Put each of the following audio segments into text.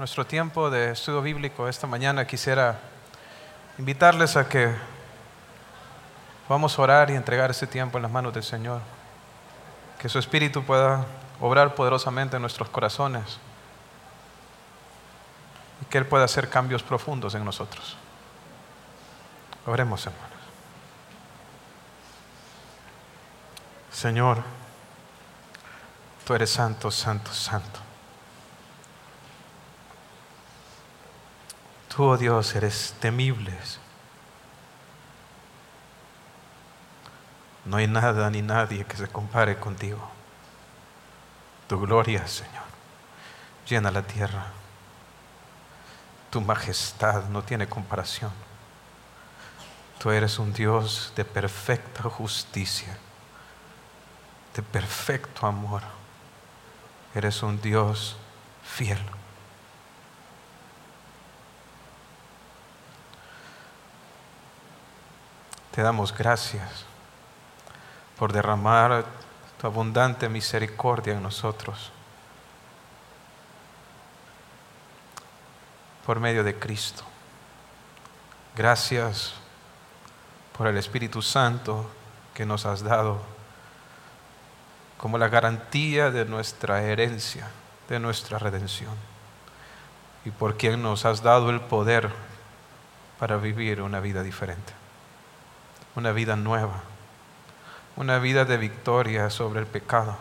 Nuestro tiempo de estudio bíblico esta mañana quisiera invitarles a que vamos a orar y entregar ese tiempo en las manos del Señor. Que su Espíritu pueda obrar poderosamente en nuestros corazones y que Él pueda hacer cambios profundos en nosotros. Oremos, hermanos. Señor, tú eres santo, santo, santo. Tú, oh Dios, eres temible. No hay nada ni nadie que se compare contigo. Tu gloria, Señor, llena la tierra. Tu majestad no tiene comparación. Tú eres un Dios de perfecta justicia, de perfecto amor. Eres un Dios fiel. Te damos gracias por derramar tu abundante misericordia en nosotros. Por medio de Cristo. Gracias por el Espíritu Santo que nos has dado como la garantía de nuestra herencia, de nuestra redención. Y por quien nos has dado el poder para vivir una vida diferente una vida nueva, una vida de victoria sobre el pecado,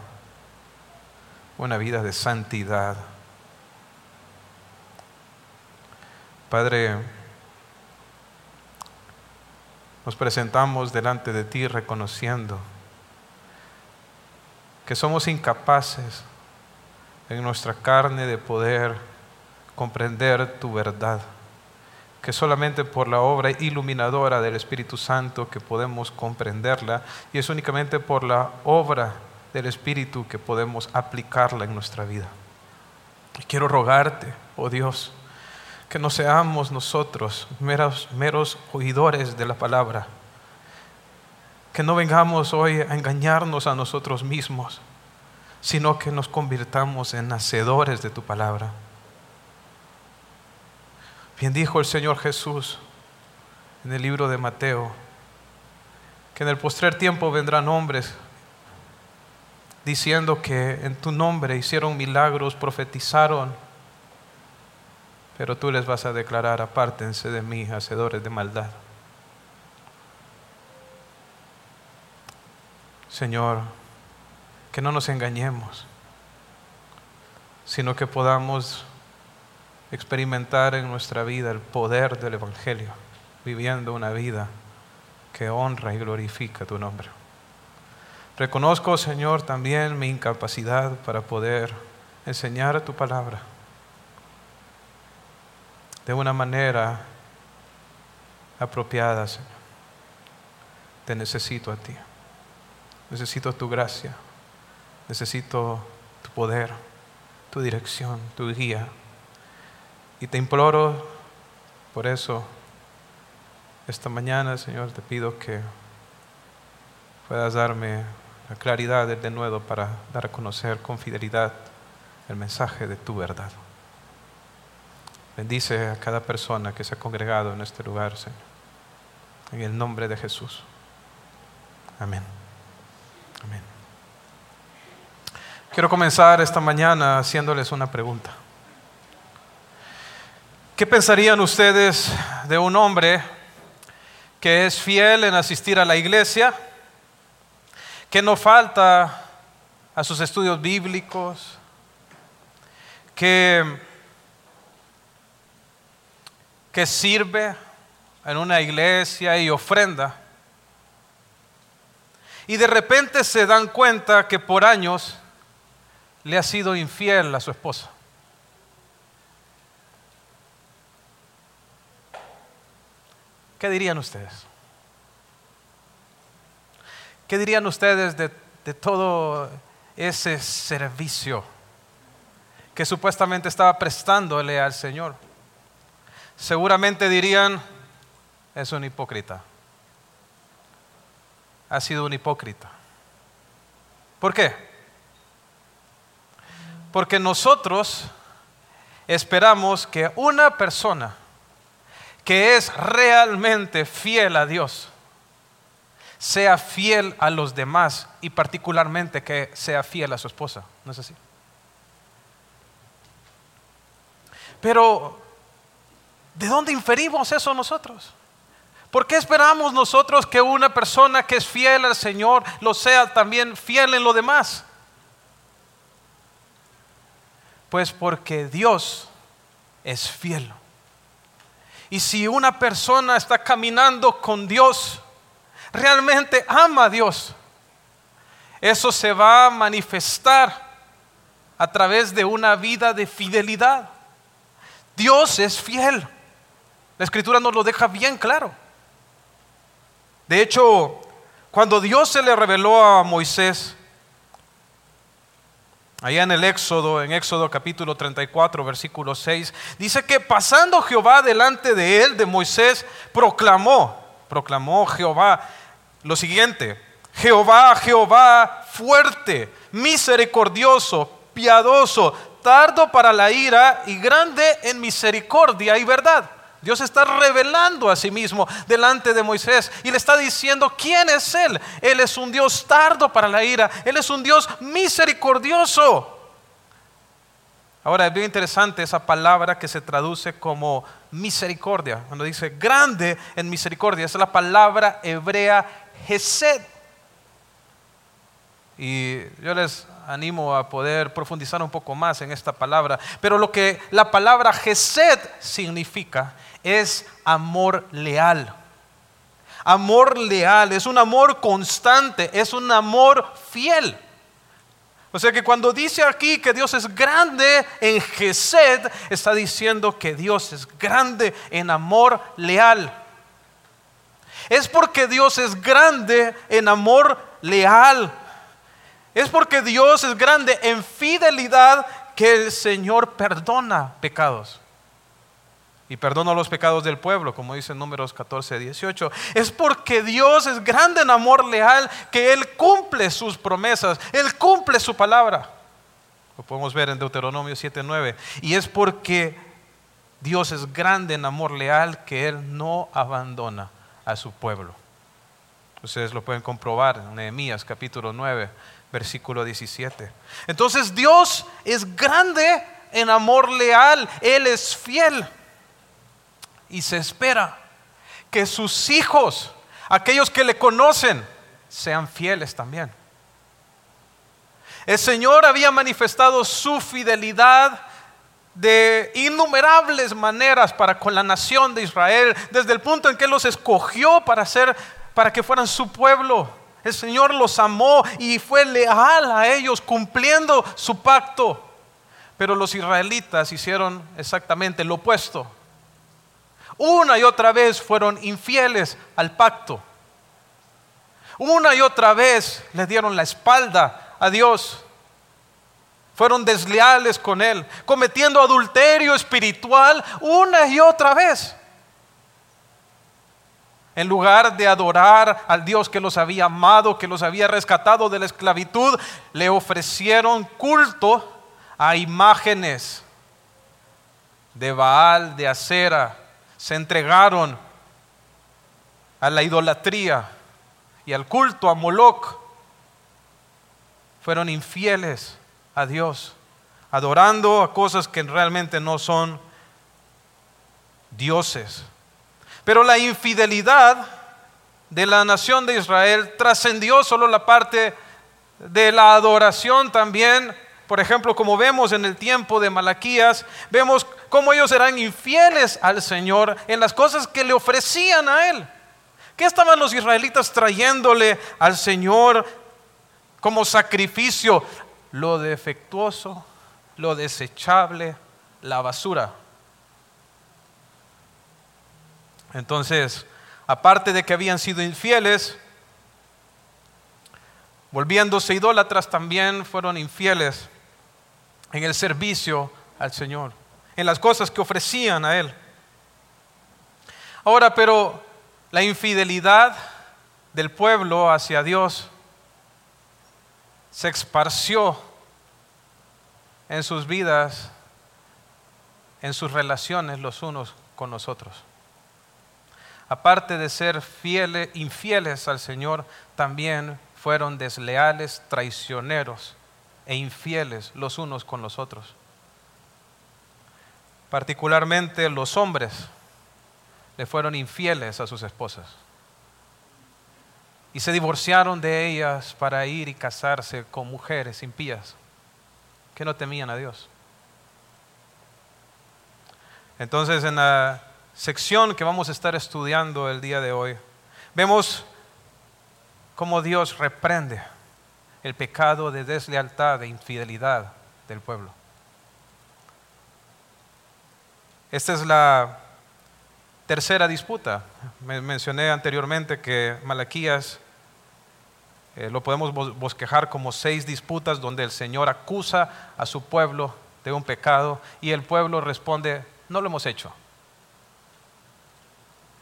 una vida de santidad. Padre, nos presentamos delante de ti reconociendo que somos incapaces en nuestra carne de poder comprender tu verdad que solamente por la obra iluminadora del Espíritu Santo que podemos comprenderla y es únicamente por la obra del Espíritu que podemos aplicarla en nuestra vida. Y quiero rogarte, oh Dios, que no seamos nosotros meros, meros oidores de la palabra, que no vengamos hoy a engañarnos a nosotros mismos, sino que nos convirtamos en hacedores de tu palabra. Bien dijo el Señor Jesús en el libro de Mateo, que en el postrer tiempo vendrán hombres diciendo que en tu nombre hicieron milagros, profetizaron, pero tú les vas a declarar, apártense de mí, hacedores de maldad. Señor, que no nos engañemos, sino que podamos experimentar en nuestra vida el poder del Evangelio, viviendo una vida que honra y glorifica tu nombre. Reconozco, Señor, también mi incapacidad para poder enseñar tu palabra de una manera apropiada, Señor. Te necesito a ti. Necesito tu gracia. Necesito tu poder, tu dirección, tu guía. Y te imploro por eso, esta mañana, Señor, te pido que puedas darme la claridad de nuevo para dar a conocer con fidelidad el mensaje de tu verdad. Bendice a cada persona que se ha congregado en este lugar, Señor. En el nombre de Jesús. Amén. Amén. Quiero comenzar esta mañana haciéndoles una pregunta. ¿Qué pensarían ustedes de un hombre que es fiel en asistir a la iglesia, que no falta a sus estudios bíblicos, que, que sirve en una iglesia y ofrenda? Y de repente se dan cuenta que por años le ha sido infiel a su esposa. ¿Qué dirían ustedes? ¿Qué dirían ustedes de, todo ese servicio que supuestamente estaba prestándole al Señor? Seguramente dirían, es un hipócrita, ha sido un hipócrita. ¿Por qué? Porque nosotros esperamos que una persona que es realmente fiel a Dios sea fiel a los demás y particularmente que sea fiel a su esposa. ¿No es así? Pero, ¿de dónde inferimos eso nosotros? ¿Por qué esperamos nosotros que una persona que es fiel al Señor lo sea también fiel en lo demás? Pues porque Dios es fiel. Y si una persona está caminando con Dios, realmente ama a Dios, eso se va a manifestar a través de una vida de fidelidad. Dios es fiel. La escritura nos lo deja bien claro. De hecho, cuando Dios se le reveló a Moisés, allá en el Éxodo, en Éxodo capítulo 34, versículo 6, dice que pasando Jehová delante de él, de Moisés, proclamó, proclamó Jehová lo siguiente, Jehová, Jehová, fuerte, misericordioso, piadoso, tardo para la ira y grande en misericordia y verdad Dios está revelando a sí mismo delante de Moisés y le está diciendo quién es Él. Él es un Dios tardo para la ira, Él es un Dios misericordioso. Ahora es bien interesante esa palabra que se traduce como misericordia. Cuando dice grande en misericordia, es la palabra hebrea Gesed. Y yo les animo a poder profundizar un poco más en esta palabra. Pero lo que la palabra Gesed significa es amor leal. Amor leal, es un amor constante, es un amor fiel. O sea que cuando dice aquí que Dios es grande en Gesed, está diciendo que Dios es grande en amor leal. Es porque Dios es grande en amor leal. Es porque Dios es grande en fidelidad que el Señor perdona pecados y perdona los pecados del pueblo, como dice en números 14, 18. Es porque Dios es grande en amor leal que Él cumple sus promesas, Él cumple su palabra. Lo podemos ver en Deuteronomio 7, 9. Y es porque Dios es grande en amor leal que Él no abandona a su pueblo. Ustedes lo pueden comprobar en Nehemías capítulo 9, versículo 17. Entonces Dios es grande en amor leal, Él es fiel y se espera que sus hijos, aquellos que le conocen, sean fieles también. El Señor había manifestado su fidelidad de innumerables maneras para con la nación de Israel, desde el punto en que los escogió para ser para que fueran su pueblo. El Señor los amó y fue leal a ellos cumpliendo su pacto. Pero los israelitas hicieron exactamente lo opuesto una y otra vez fueron infieles al pacto. Una y otra vez le dieron la espalda a Dios. Fueron desleales con Él, cometiendo adulterio espiritual una y otra vez. En lugar de adorar al Dios que los había amado, que los había rescatado de la esclavitud, le ofrecieron culto a imágenes de Baal, de Acera, se entregaron a la idolatría y al culto a Moloch. Fueron infieles a Dios, adorando a cosas que realmente no son dioses. Pero la infidelidad de la nación de Israel trascendió solo la parte de la adoración también por ejemplo, como vemos en el tiempo de Malaquías, vemos cómo ellos eran infieles al Señor en las cosas que le ofrecían a Él. ¿Qué estaban los israelitas trayéndole al Señor como sacrificio? Lo defectuoso, lo desechable, la basura. Entonces, aparte de que habían sido infieles, volviéndose idólatras también fueron infieles en el servicio al Señor, en las cosas que ofrecían a Él. Ahora, pero la infidelidad del pueblo hacia Dios se esparció en sus vidas, en sus relaciones los unos con nosotros. Aparte de ser fieles, infieles al Señor, también fueron desleales, traicioneros e infieles los unos con los otros. Particularmente los hombres le fueron infieles a sus esposas y se divorciaron de ellas para ir y casarse con mujeres impías que no temían a Dios. Entonces, en la sección que vamos a estar estudiando el día de hoy, vemos cómo Dios reprende el pecado de deslealtad, de infidelidad del pueblo. Esta es la tercera disputa. Me mencioné anteriormente que Malaquías eh, lo podemos bosquejar como seis disputas donde el Señor acusa a su pueblo de un pecado y el pueblo responde, no lo hemos hecho.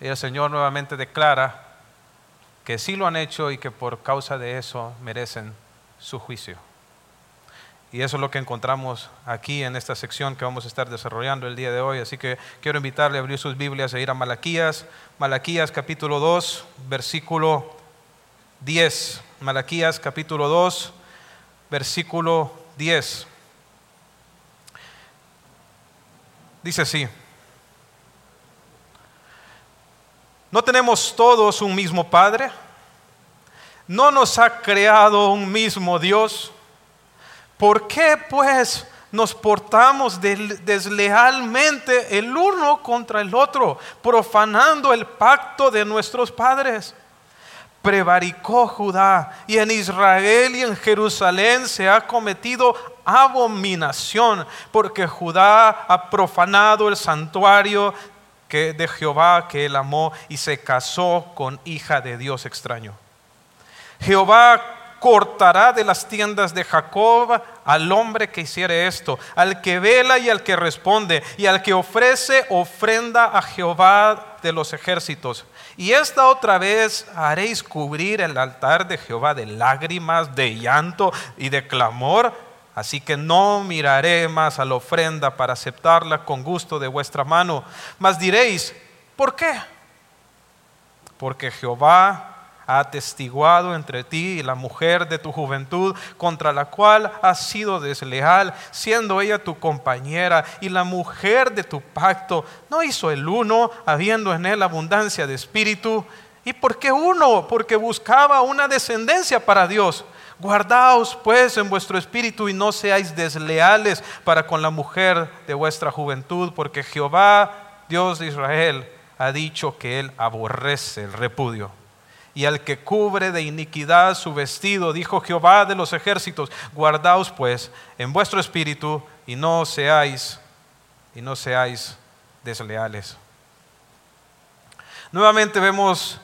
Y el Señor nuevamente declara que sí lo han hecho y que por causa de eso merecen su juicio. Y eso es lo que encontramos aquí en esta sección que vamos a estar desarrollando el día de hoy. Así que quiero invitarle a abrir sus Biblias e ir a Malaquías. Malaquías capítulo 2, versículo 10. Malaquías capítulo 2, versículo 10. Dice así. ¿No tenemos todos un mismo Padre? ¿No nos ha creado un mismo Dios? ¿Por qué pues nos portamos deslealmente el uno contra el otro, profanando el pacto de nuestros padres? Prevaricó Judá y en Israel y en Jerusalén se ha cometido abominación, porque Judá ha profanado el santuario de Jehová que él amó y se casó con hija de Dios extraño. Jehová cortará de las tiendas de Jacob al hombre que hiciere esto, al que vela y al que responde, y al que ofrece ofrenda a Jehová de los ejércitos. Y esta otra vez haréis cubrir el altar de Jehová de lágrimas, de llanto y de clamor. Así que no miraré más a la ofrenda para aceptarla con gusto de vuestra mano. Mas diréis, ¿por qué? Porque Jehová atestiguado entre ti y la mujer de tu juventud, contra la cual has sido desleal, siendo ella tu compañera y la mujer de tu pacto. ¿No hizo el uno, habiendo en él abundancia de espíritu? ¿Y por qué uno? Porque buscaba una descendencia para Dios. Guardaos pues en vuestro espíritu y no seáis desleales para con la mujer de vuestra juventud, porque Jehová, Dios de Israel, ha dicho que él aborrece el repudio y al que cubre de iniquidad su vestido, dijo Jehová de los ejércitos, guardaos pues en vuestro espíritu y no seáis y no seáis desleales. Nuevamente vemos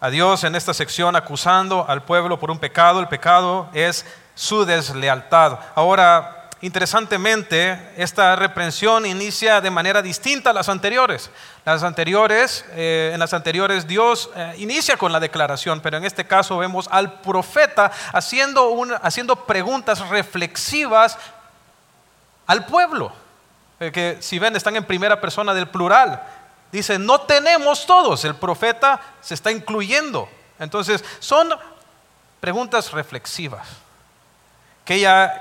a Dios en esta sección acusando al pueblo por un pecado. El pecado es su deslealtad. Ahora, interesantemente, esta reprensión inicia de manera distinta a las anteriores. Las anteriores, eh, en las anteriores Dios eh, inicia con la declaración, pero en este caso vemos al profeta haciendo, haciendo preguntas reflexivas al pueblo, eh, que si ven están en primera persona del plural. Dice, no tenemos todos, el profeta se está incluyendo. Entonces, son preguntas reflexivas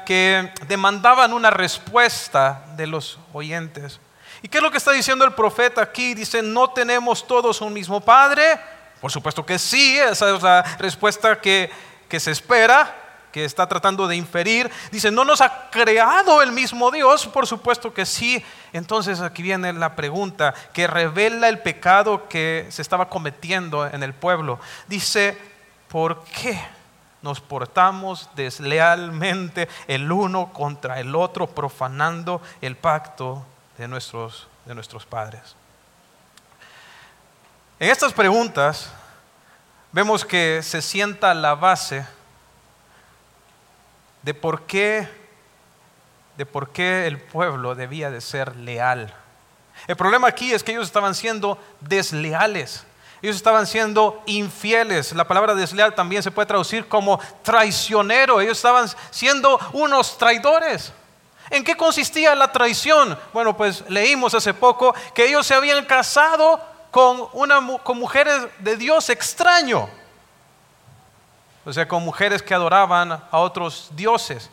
que, demandaban una respuesta de los oyentes. ¿Y qué es lo que está diciendo el profeta aquí? Dice, ¿no tenemos todos un mismo Padre? Por supuesto que sí, esa es la respuesta que, que se espera, que está tratando de inferir. Dice, ¿no nos ha creado el mismo Dios? Por supuesto que sí. Entonces aquí viene la pregunta que revela el pecado que se estaba cometiendo en el pueblo. Dice, ¿por qué? Nos portamos deslealmente el uno contra el otro, profanando el pacto de nuestros, de nuestros padres. En estas preguntas vemos que se sienta la base de por qué, de por qué el pueblo debía de ser leal. El problema aquí es que ellos estaban siendo desleales. Ellos estaban siendo infieles. La palabra desleal también se puede traducir como traicionero. Ellos estaban siendo unos traidores. ¿En qué consistía la traición? Bueno, pues leímos hace poco que ellos se habían casado con, con mujeres de Dios extraño. O sea, con mujeres que adoraban a otros dioses.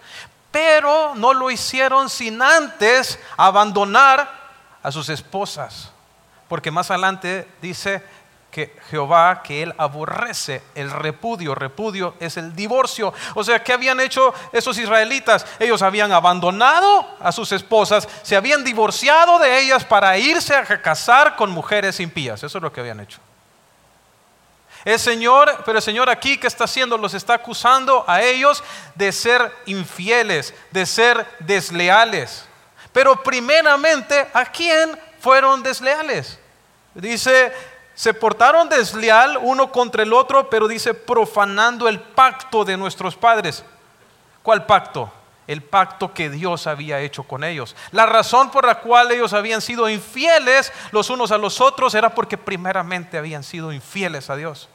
Pero no lo hicieron sin antes abandonar a sus esposas. Porque más adelante dice que Jehová, que él aborrece el repudio. Repudio es el divorcio. O sea, ¿qué habían hecho esos israelitas? Ellos habían abandonado a sus esposas, se habían divorciado de ellas para irse a casar con mujeres impías. Eso es lo que habían hecho. El Señor, pero el Señor aquí que está haciendo, los está acusando a ellos de ser infieles, de ser desleales. Pero primeramente, ¿a quién fueron desleales? Dice se portaron desleal uno contra el otro, pero dice profanando el pacto de nuestros padres. ¿Cuál pacto? El pacto que Dios había hecho con ellos. La razón por la cual ellos habían sido infieles los unos a los otros era porque primeramente habían sido infieles a Dios.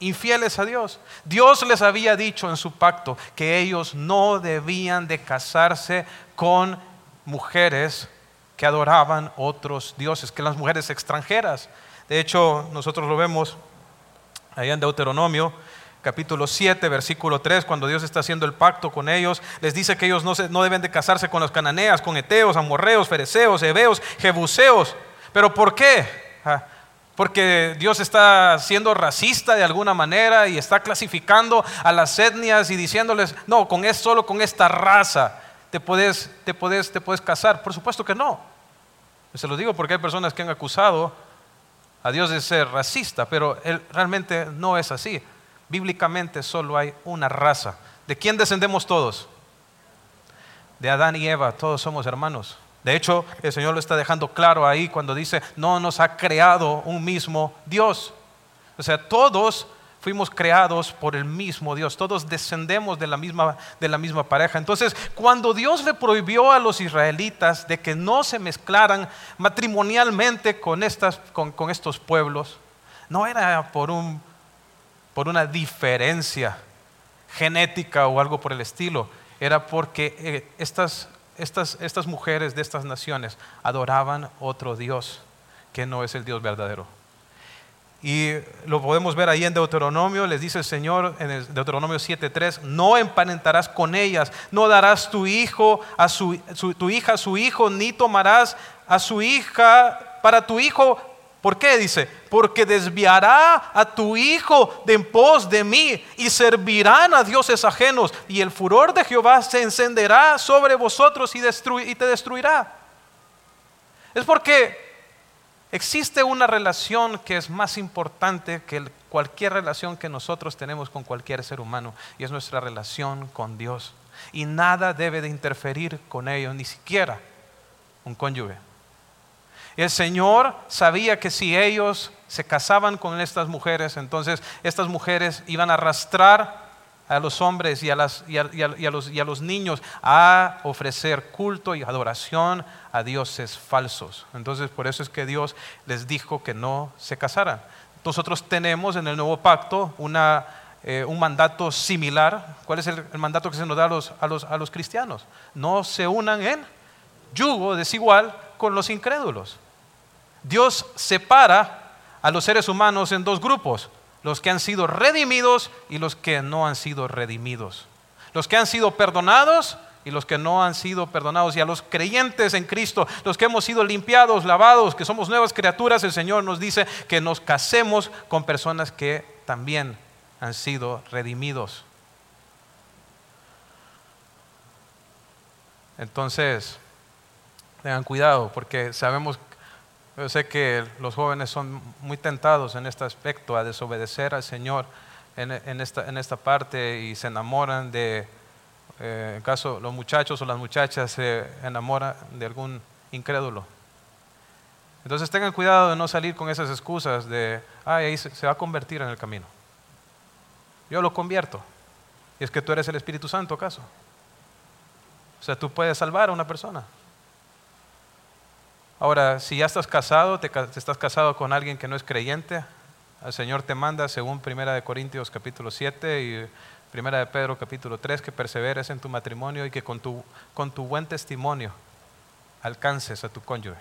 Infieles a Dios. Dios les había dicho en su pacto que ellos no debían de casarse con mujeres que adoraban otros dioses, que las mujeres extranjeras. De hecho, nosotros lo vemos allá en Deuteronomio, capítulo 7, versículo 3, cuando Dios está haciendo el pacto con ellos, les dice que ellos no, no deben de casarse con los cananeas, con eteos, amorreos, fereceos, heveos, jebuseos. ¿Pero por qué? Ah, porque Dios está siendo racista de alguna manera y está clasificando a las etnias y diciéndoles, no, con es solo con esta raza te puedes, te puedes, te puedes casar. Por supuesto que no. Se lo digo porque hay personas que han acusado a Dios de ser racista, pero él realmente no es así. Bíblicamente solo hay una raza. ¿De quién descendemos todos? De Adán y Eva, todos somos hermanos. De hecho, el Señor lo está dejando claro ahí cuando dice, no nos ha creado un mismo Dios. O sea, todos fuimos creados por el mismo Dios, todos descendemos de la misma, de la misma pareja. Entonces, cuando Dios le prohibió a los israelitas de que no se mezclaran matrimonialmente con, estas, con, estos pueblos, no era por, un, por una diferencia genética o algo por el estilo, era porque eh, estas, estas, estas mujeres de estas naciones adoraban otro Dios que no es el Dios verdadero. Y lo podemos ver ahí en Deuteronomio, les dice el Señor en el Deuteronomio 7:3, no emparentarás con ellas, no darás tu hijo a su, tu hija a su hijo, ni tomarás a su hija para tu hijo. ¿Por qué? Dice, porque desviará a tu hijo de en pos de mí y servirán a dioses ajenos y el furor de Jehová se encenderá sobre vosotros y, y te destruirá. Es porque Existe una relación que es más importante que cualquier relación que nosotros tenemos con cualquier ser humano y es nuestra relación con Dios. Y nada debe de interferir con ello, ni siquiera un cónyuge. El Señor sabía que si ellos se casaban con estas mujeres, entonces estas mujeres iban a arrastrar a los hombres y a, los, y a los niños a ofrecer culto y adoración a dioses falsos. Entonces por eso es que Dios les dijo que no se casaran. Nosotros tenemos en el nuevo pacto una, eh, un mandato similar. ¿Cuál es el, mandato que se nos da a los, a, los, a los cristianos? No se unan en yugo desigual con los incrédulos. Dios separa a los seres humanos en dos grupos los que han sido redimidos y los que no han sido redimidos. Los que han sido perdonados y los que no han sido perdonados. Y a los creyentes en Cristo, los que hemos sido limpiados, lavados, que somos nuevas criaturas, el Señor nos dice que nos casemos con personas que también han sido redimidos. Entonces, tengan cuidado porque sabemos sé que los jóvenes son muy tentados en este aspecto a desobedecer al Señor en, esta, en esta, parte y se enamoran de, eh, en caso los muchachos o las muchachas se enamoran de algún incrédulo. Entonces tengan cuidado de no salir con esas excusas de, ay, ahí se, se va a convertir en el camino. Yo lo convierto. Y es que tú eres el Espíritu Santo, ¿acaso? O sea, tú puedes salvar a una persona. Ahora, si ya estás casado, te, estás casado con alguien que no es creyente, el Señor te manda, según Primera de Corintios capítulo 7 y Primera de Pedro capítulo 3, que perseveres en tu matrimonio y que con tu, con tu buen testimonio alcances a tu cónyuge.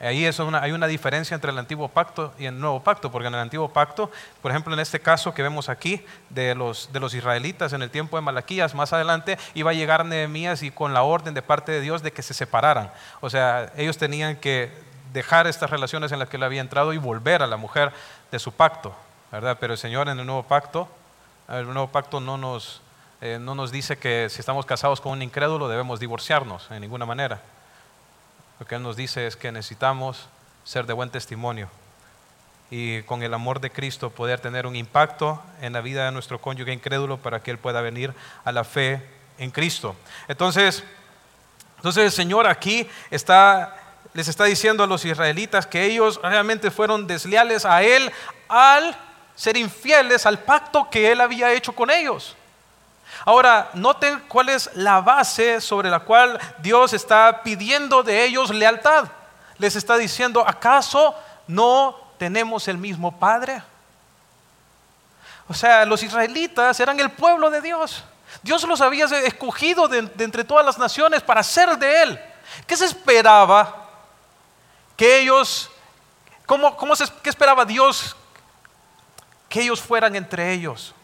Ahí es hay una diferencia entre el antiguo pacto y el nuevo pacto, porque en el antiguo pacto, por ejemplo, en este caso que vemos aquí de los, de los israelitas en el tiempo de Malaquías, más adelante iba a llegar Nehemías y con la orden de parte de Dios de que se separaran. O sea, ellos tenían que dejar estas relaciones en las que él había entrado y volver a la mujer de su pacto, ¿verdad? Pero el Señor en el nuevo pacto, el nuevo pacto no nos, eh, no nos dice que si estamos casados con un incrédulo debemos divorciarnos en ninguna manera. Lo que Él nos dice es que necesitamos ser de buen testimonio y con el amor de Cristo poder tener un impacto en la vida de nuestro cónyuge incrédulo para que Él pueda venir a la fe en Cristo. Entonces, entonces el Señor aquí está, les está diciendo a los israelitas que ellos realmente fueron desleales a Él al ser infieles al pacto que Él había hecho con ellos. Ahora, noten cuál es la base sobre la cual Dios está pidiendo de ellos lealtad. Les está diciendo, ¿acaso no tenemos el mismo Padre? O sea, los israelitas eran el pueblo de Dios. Dios los había escogido de, entre todas las naciones para ser de Él. ¿Qué se esperaba? Que ellos, ¿cómo, cómo se, ¿qué esperaba Dios? Que ellos fueran entre ellos.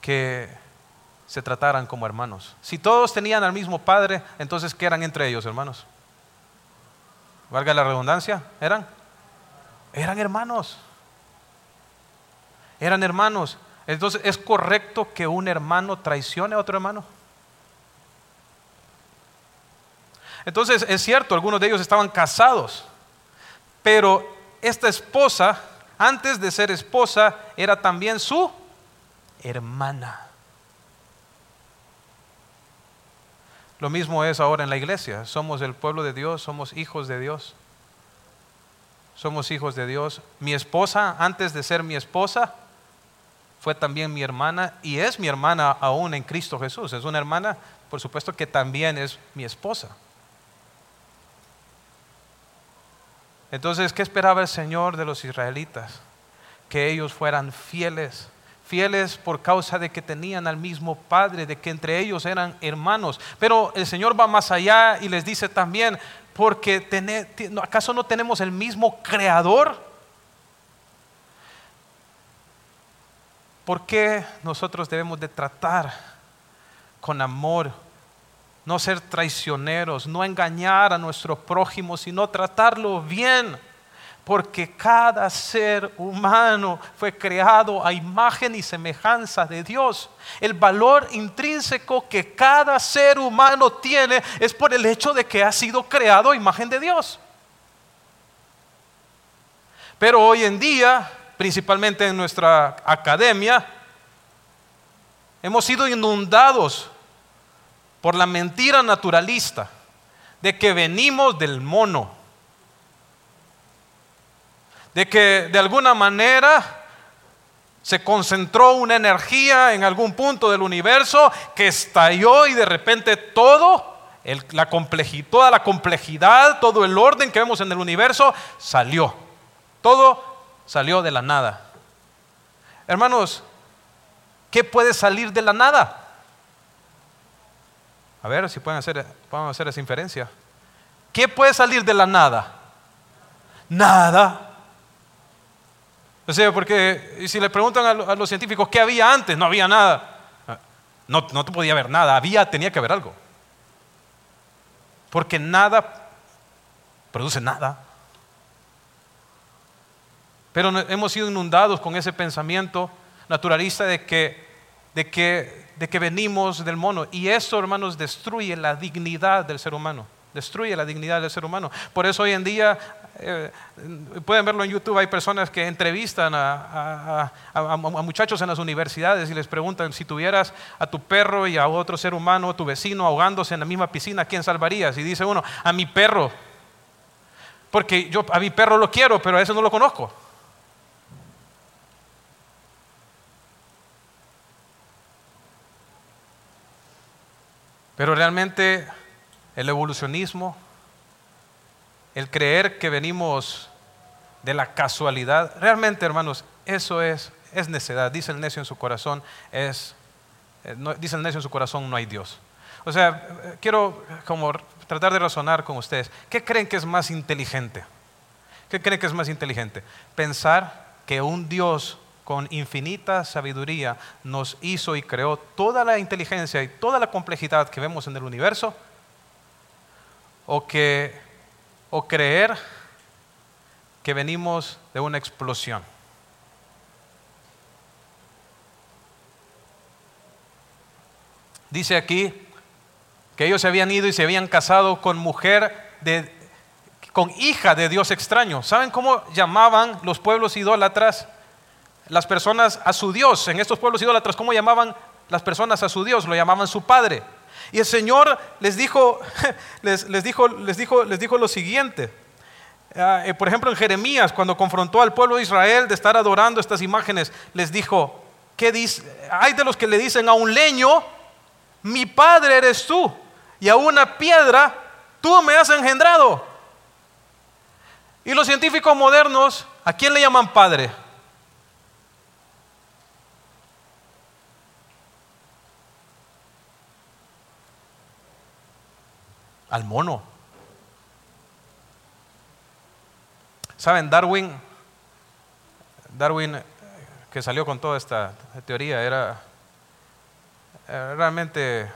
Que se trataran como hermanos. Si todos tenían al mismo Padre, entonces ¿qué eran entre ellos, hermanos? Valga la redundancia, ¿eran? Eran hermanos. Eran hermanos. Entonces, ¿es correcto que un hermano traicione a otro hermano? Entonces, es cierto, algunos de ellos estaban casados, pero esta esposa, antes de ser esposa, era también su hermana. Lo mismo es ahora en la iglesia. Somos el pueblo de Dios, somos hijos de Dios. Somos hijos de Dios. Mi esposa, antes de ser mi esposa, fue también mi hermana y es mi hermana aún en Cristo Jesús. Es una hermana, por supuesto, que también es mi esposa. Entonces, ¿qué esperaba el Señor de los israelitas? Que ellos fueran fieles fieles por causa de que tenían al mismo Padre, de que entre ellos eran hermanos. Pero el Señor va más allá y les dice también, porque ¿acaso no tenemos el mismo Creador? ¿Por qué nosotros debemos de tratar con amor? No ser traicioneros, no engañar a nuestro prójimo, sino tratarlo bien porque cada ser humano fue creado a imagen y semejanza de Dios. El valor intrínseco que cada ser humano tiene es por el hecho de que ha sido creado a imagen de Dios. Pero hoy en día, principalmente en nuestra academia, hemos sido inundados por la mentira naturalista de que venimos del mono de que de alguna manera se concentró una energía en algún punto del universo que estalló y de repente todo, la toda la complejidad, todo el orden que vemos en el universo salió. Todo salió de la nada. Hermanos, ¿qué puede salir de la nada? A ver si pueden hacer, pueden hacer esa inferencia. ¿Qué puede salir de la nada? Nada. O porque si le preguntan a, los científicos qué había antes, no había nada. No, no te podía haber nada, había, tenía que haber algo. Porque nada produce nada. Pero hemos sido inundados con ese pensamiento naturalista de que, de que, de que venimos del mono. Y eso, hermanos, destruye la dignidad del ser humano. Destruye la dignidad del ser humano. Por eso hoy en día eh, pueden verlo en YouTube, hay personas que entrevistan a, muchachos en las universidades y les preguntan si tuvieras a tu perro y a otro ser humano, tu vecino ahogándose en la misma piscina, ¿quién salvarías? Y dice uno, a mi perro, porque yo a mi perro lo quiero, pero a ese no lo conozco. Pero realmente el evolucionismo, el creer que venimos de la casualidad, realmente hermanos, eso es, es necedad. Dice el necio en su corazón, eh, dice el necio en su corazón, no hay Dios. O sea, eh, quiero como tratar de razonar con ustedes. ¿Qué creen que es más inteligente? ¿Qué creen que es más inteligente? Pensar que un Dios con infinita sabiduría nos hizo y creó toda la inteligencia y toda la complejidad que vemos en el universo, o, que, o creer que venimos de una explosión. Dice aquí que ellos se habían ido y se habían casado con mujer de, con hija de Dios extraño. ¿Saben cómo llamaban los pueblos idólatras las personas a su Dios? En estos pueblos idólatras, ¿cómo llamaban las personas a su Dios? Lo llamaban su Padre. Y el Señor les dijo, les, dijo, les dijo, les dijo lo siguiente. Ah, eh, por ejemplo, en Jeremías, cuando confrontó al pueblo de Israel de estar adorando estas imágenes, les dijo. Hay de los que le dicen a un leño, mi padre eres tú, y a una piedra, tú me has engendrado. Y los científicos modernos, ¿a quién le llaman padre? Al mono. Saben, Darwin, Darwin eh, que salió con toda esta teoría era realmente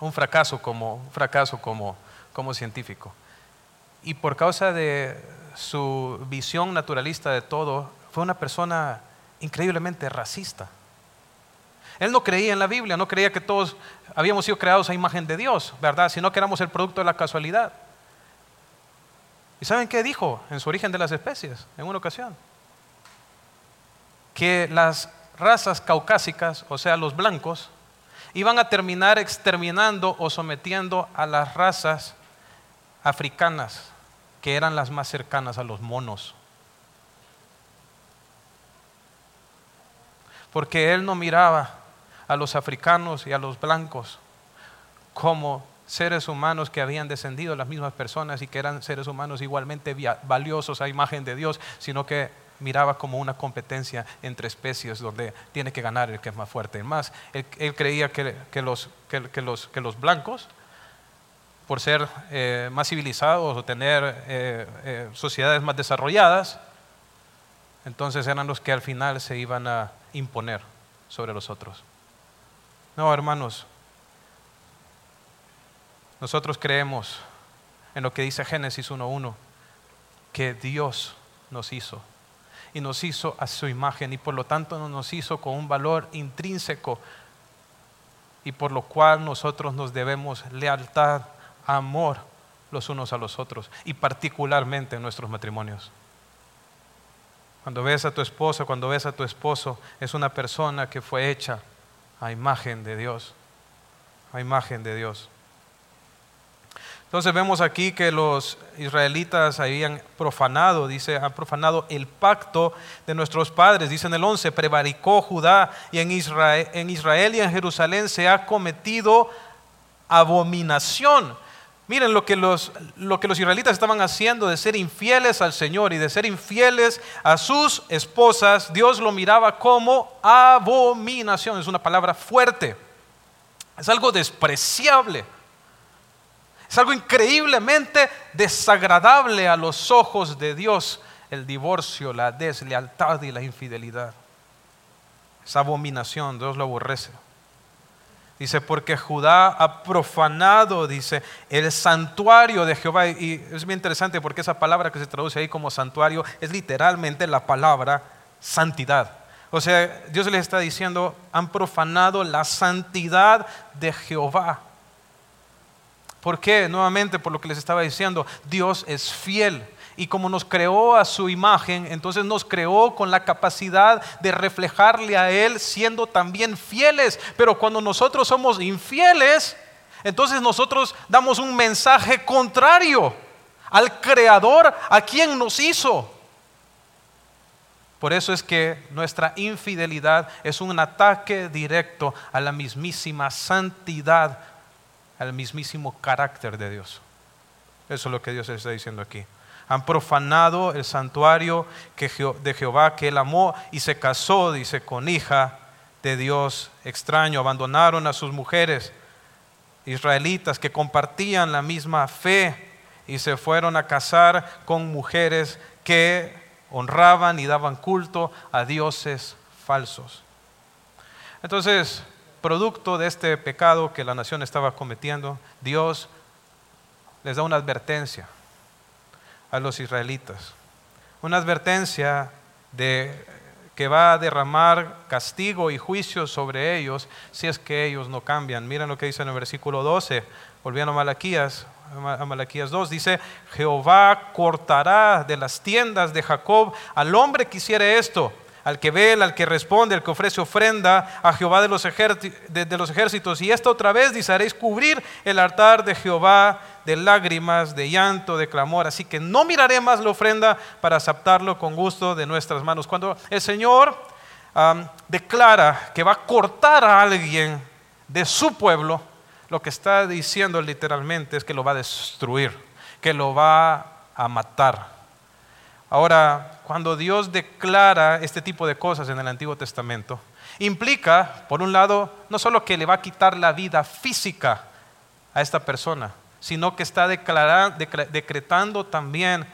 un fracaso como, un fracaso como, como científico. Y por causa de su visión naturalista de todo, fue una persona increíblemente racista. Él no creía en la Biblia, no creía que todos habíamos sido creados a imagen de Dios, ¿verdad? Sino que éramos el producto de la casualidad. ¿Y saben qué dijo en su origen de las especies en una ocasión? Que las razas caucásicas, o sea, los blancos, iban a terminar exterminando o sometiendo a las razas africanas, que eran las más cercanas a los monos. Porque él no miraba a los africanos y a los blancos como seres humanos que habían descendido las mismas personas y que eran seres humanos igualmente valiosos a imagen de Dios, sino que miraba como una competencia entre especies donde tiene que ganar el que es más fuerte. Más, él, creía que, los, los, que, los, blancos, por ser eh, más civilizados o tener eh, eh, sociedades más desarrolladas, entonces eran los que al final se iban a imponer sobre los otros. No, hermanos, nosotros creemos en lo que dice Génesis 1.1, que Dios nos hizo y nos hizo a su imagen y por lo tanto nos hizo con un valor intrínseco y por lo cual nosotros nos debemos lealtad, amor los unos a los otros y particularmente en nuestros matrimonios. Cuando ves a tu esposa, cuando ves a tu esposo, es una persona que fue hecha a imagen de Dios, a imagen de Dios. Entonces vemos aquí que los israelitas habían profanado, dice, han profanado el pacto de nuestros padres. Dice en el 11, prevaricó Judá y en Israel, en Israel y en Jerusalén se ha cometido abominación. Miren lo que, los, lo que los israelitas estaban haciendo de ser infieles al Señor y de ser infieles a sus esposas. Dios lo miraba como abominación. Es una palabra fuerte. Es algo despreciable. Es algo increíblemente desagradable a los ojos de Dios el divorcio, la deslealtad y la infidelidad. Esa abominación, Dios lo aborrece. Dice, porque Judá ha profanado, dice, el santuario de Jehová. Y es muy interesante porque esa palabra que se traduce ahí como santuario es literalmente la palabra santidad. O sea, Dios les está diciendo, han profanado la santidad de Jehová. ¿Por qué? Nuevamente, por lo que les estaba diciendo, Dios es fiel. Y como nos creó a su imagen, entonces nos creó con la capacidad de reflejarle a Él siendo también fieles. Pero cuando nosotros somos infieles, entonces nosotros damos un mensaje contrario al Creador, a quien nos hizo. Por eso es que nuestra infidelidad es un ataque directo a la mismísima santidad, al mismísimo carácter de Dios. Eso es lo que Dios está diciendo aquí. Han profanado el santuario de Jehová que él amó y se casó, dice, con hija de Dios extraño. Abandonaron a sus mujeres israelitas que compartían la misma fe y se fueron a casar con mujeres que honraban y daban culto a dioses falsos. Entonces, producto de este pecado que la nación estaba cometiendo, Dios les da una advertencia a los israelitas. Una advertencia de que va a derramar castigo y juicio sobre ellos si es que ellos no cambian. Miren lo que dice en el versículo 12, volviendo a Malaquías, a Malaquías 2, dice, Jehová cortará de las tiendas de Jacob al hombre que hiciere esto, al que vela, al que responde, al que ofrece ofrenda a Jehová de los, ejércitos. Y esta otra vez dice, haréis cubrir el altar de Jehová de lágrimas, de llanto, de clamor. Así que no miraré más la ofrenda para aceptarlo con gusto de nuestras manos. Cuando el Señor declara que va a cortar a alguien de su pueblo, lo que está diciendo literalmente es que lo va a destruir, que lo va a matar. Ahora, cuando Dios declara este tipo de cosas en el Antiguo Testamento, implica, por un lado, no solo que le va a quitar la vida física a esta persona, sino que está decretando también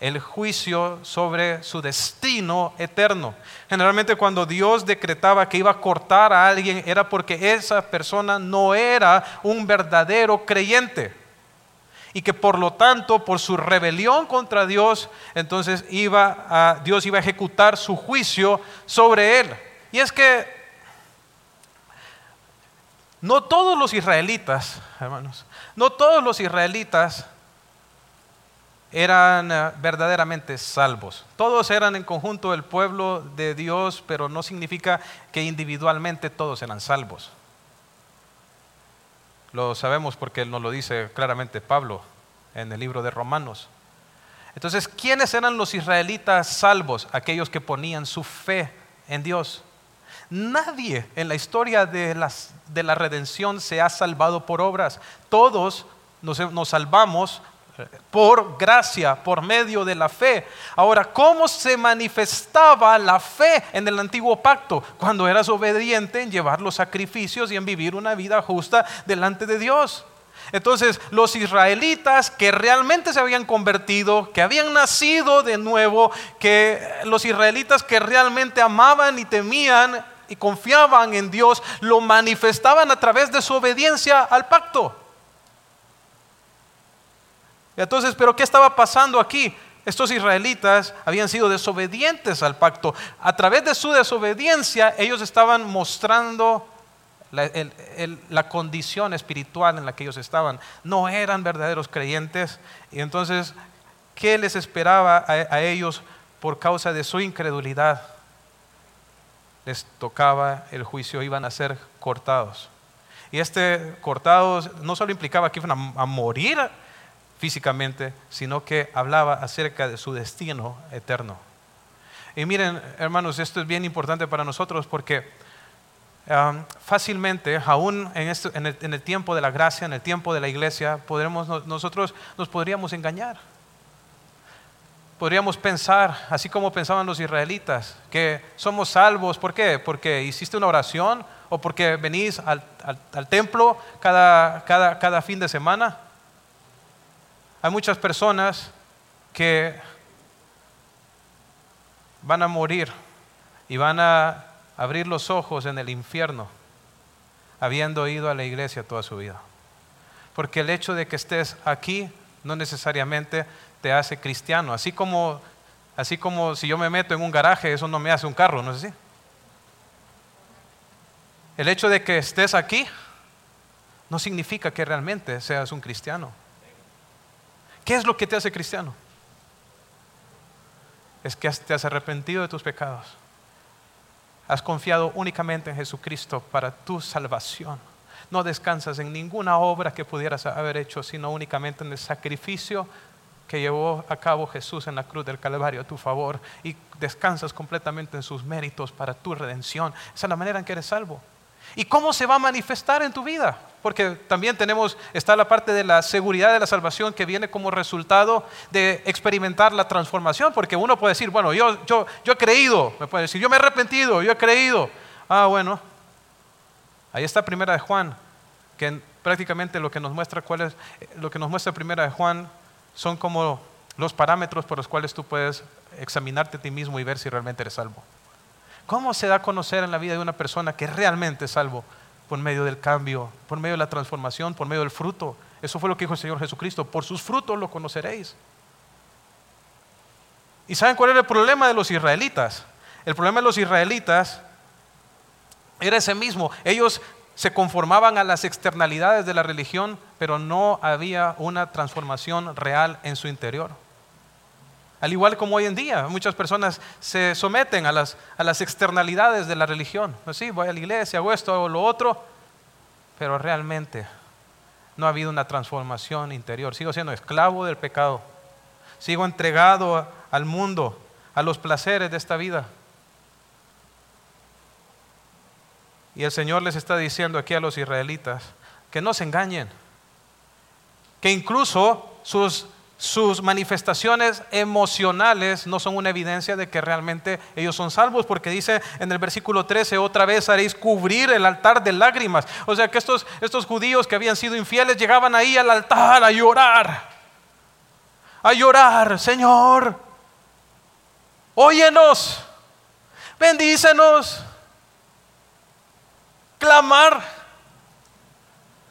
el juicio sobre su destino eterno. Generalmente cuando Dios decretaba que iba a cortar a alguien era porque esa persona no era un verdadero creyente. Y que por lo tanto, por su rebelión contra Dios, entonces iba Dios iba a ejecutar su juicio sobre él. Y es que no todos los israelitas, hermanos, no todos los israelitas eran eh, verdaderamente salvos. Todos eran en conjunto el pueblo de Dios, pero no significa que individualmente todos eran salvos. Lo sabemos porque nos lo dice claramente Pablo en el libro de Romanos. Entonces, ¿quiénes eran los israelitas salvos? Aquellos que ponían su fe en Dios. Nadie en la historia de, la redención se ha salvado por obras. Todos nos salvamos por gracia, por medio de la fe. Ahora, ¿cómo se manifestaba la fe en el antiguo pacto? Cuando eras obediente en llevar los sacrificios y en vivir una vida justa delante de Dios. Entonces, los israelitas que realmente se habían convertido, que habían nacido de nuevo, que los israelitas que realmente amaban y temían y confiaban en Dios, lo manifestaban a través de su obediencia al pacto. Entonces, ¿pero qué estaba pasando aquí? Estos israelitas habían sido desobedientes al pacto. A través de su desobediencia, ellos estaban mostrando la, condición espiritual en la que ellos estaban. No eran verdaderos creyentes. Y entonces, ¿qué les esperaba a, ellos por causa de su incredulidad? Les tocaba el juicio, iban a ser cortados. Y este cortados no solo implicaba que iban a morir físicamente, sino que hablaba acerca de su destino eterno. Y miren, hermanos, esto es bien importante para nosotros porque um, fácilmente, aún en, en, el, tiempo de la gracia, en el tiempo de la iglesia, podremos, nosotros nos podríamos engañar. Podríamos pensar, así como pensaban los israelitas, que somos salvos. ¿Por qué? Porque hiciste una oración o porque venís al, templo cada fin de semana. Hay muchas personas que van a morir y van a abrir los ojos en el infierno habiendo ido a la iglesia toda su vida. Porque el hecho de que estés aquí no necesariamente te hace cristiano. Así como, así como si yo me meto en un garaje, eso no me hace un carro, ¿no es así? El hecho de que estés aquí no significa que realmente seas un cristiano. ¿Qué es lo que te hace cristiano? Es que te has arrepentido de tus pecados. Has confiado únicamente en Jesucristo para tu salvación. No descansas en ninguna obra que pudieras haber hecho, sino únicamente en el sacrificio que llevó a cabo Jesús en la cruz del Calvario a tu favor y descansas completamente en sus méritos para tu redención. Esa es la manera en que eres salvo. ¿Y cómo se va a manifestar en tu vida? Porque también tenemos, está la parte de la seguridad de la salvación que viene como resultado de experimentar la transformación. Porque uno puede decir, bueno, yo, yo, yo he creído, me puede decir, yo me he arrepentido, yo he creído. Ah, bueno, ahí está Primera de Juan, que prácticamente lo que nos muestra cuál es, lo que nos muestra Primera de Juan son como los parámetros por los cuales tú puedes examinarte a ti mismo y ver si realmente eres salvo. ¿Cómo se da a conocer en la vida de una persona que realmente es salvo? Por medio del cambio, por medio de la transformación, por medio del fruto. Eso fue lo que dijo el Señor Jesucristo. Por sus frutos lo conoceréis. ¿Y saben cuál era el problema de los israelitas? El problema de los israelitas era ese mismo. Ellos se conformaban a las externalidades de la religión, pero no había una transformación real en su interior. Al igual como hoy en día, muchas personas se someten a las, a las externalidades de la religión. Pues sí, voy a la iglesia, hago esto, hago lo otro, pero realmente no ha habido una transformación interior. Sigo siendo esclavo del pecado. Sigo entregado al mundo, a los placeres de esta vida. Y el Señor les está diciendo aquí a los israelitas que no se engañen, que incluso sus, sus manifestaciones emocionales no son una evidencia de que realmente ellos son salvos, porque dice en el versículo 13, otra vez haréis cubrir el altar de lágrimas. O sea que estos, estos judíos que habían sido infieles llegaban ahí al altar a llorar, a llorar, Señor, óyenos, bendícenos clamar.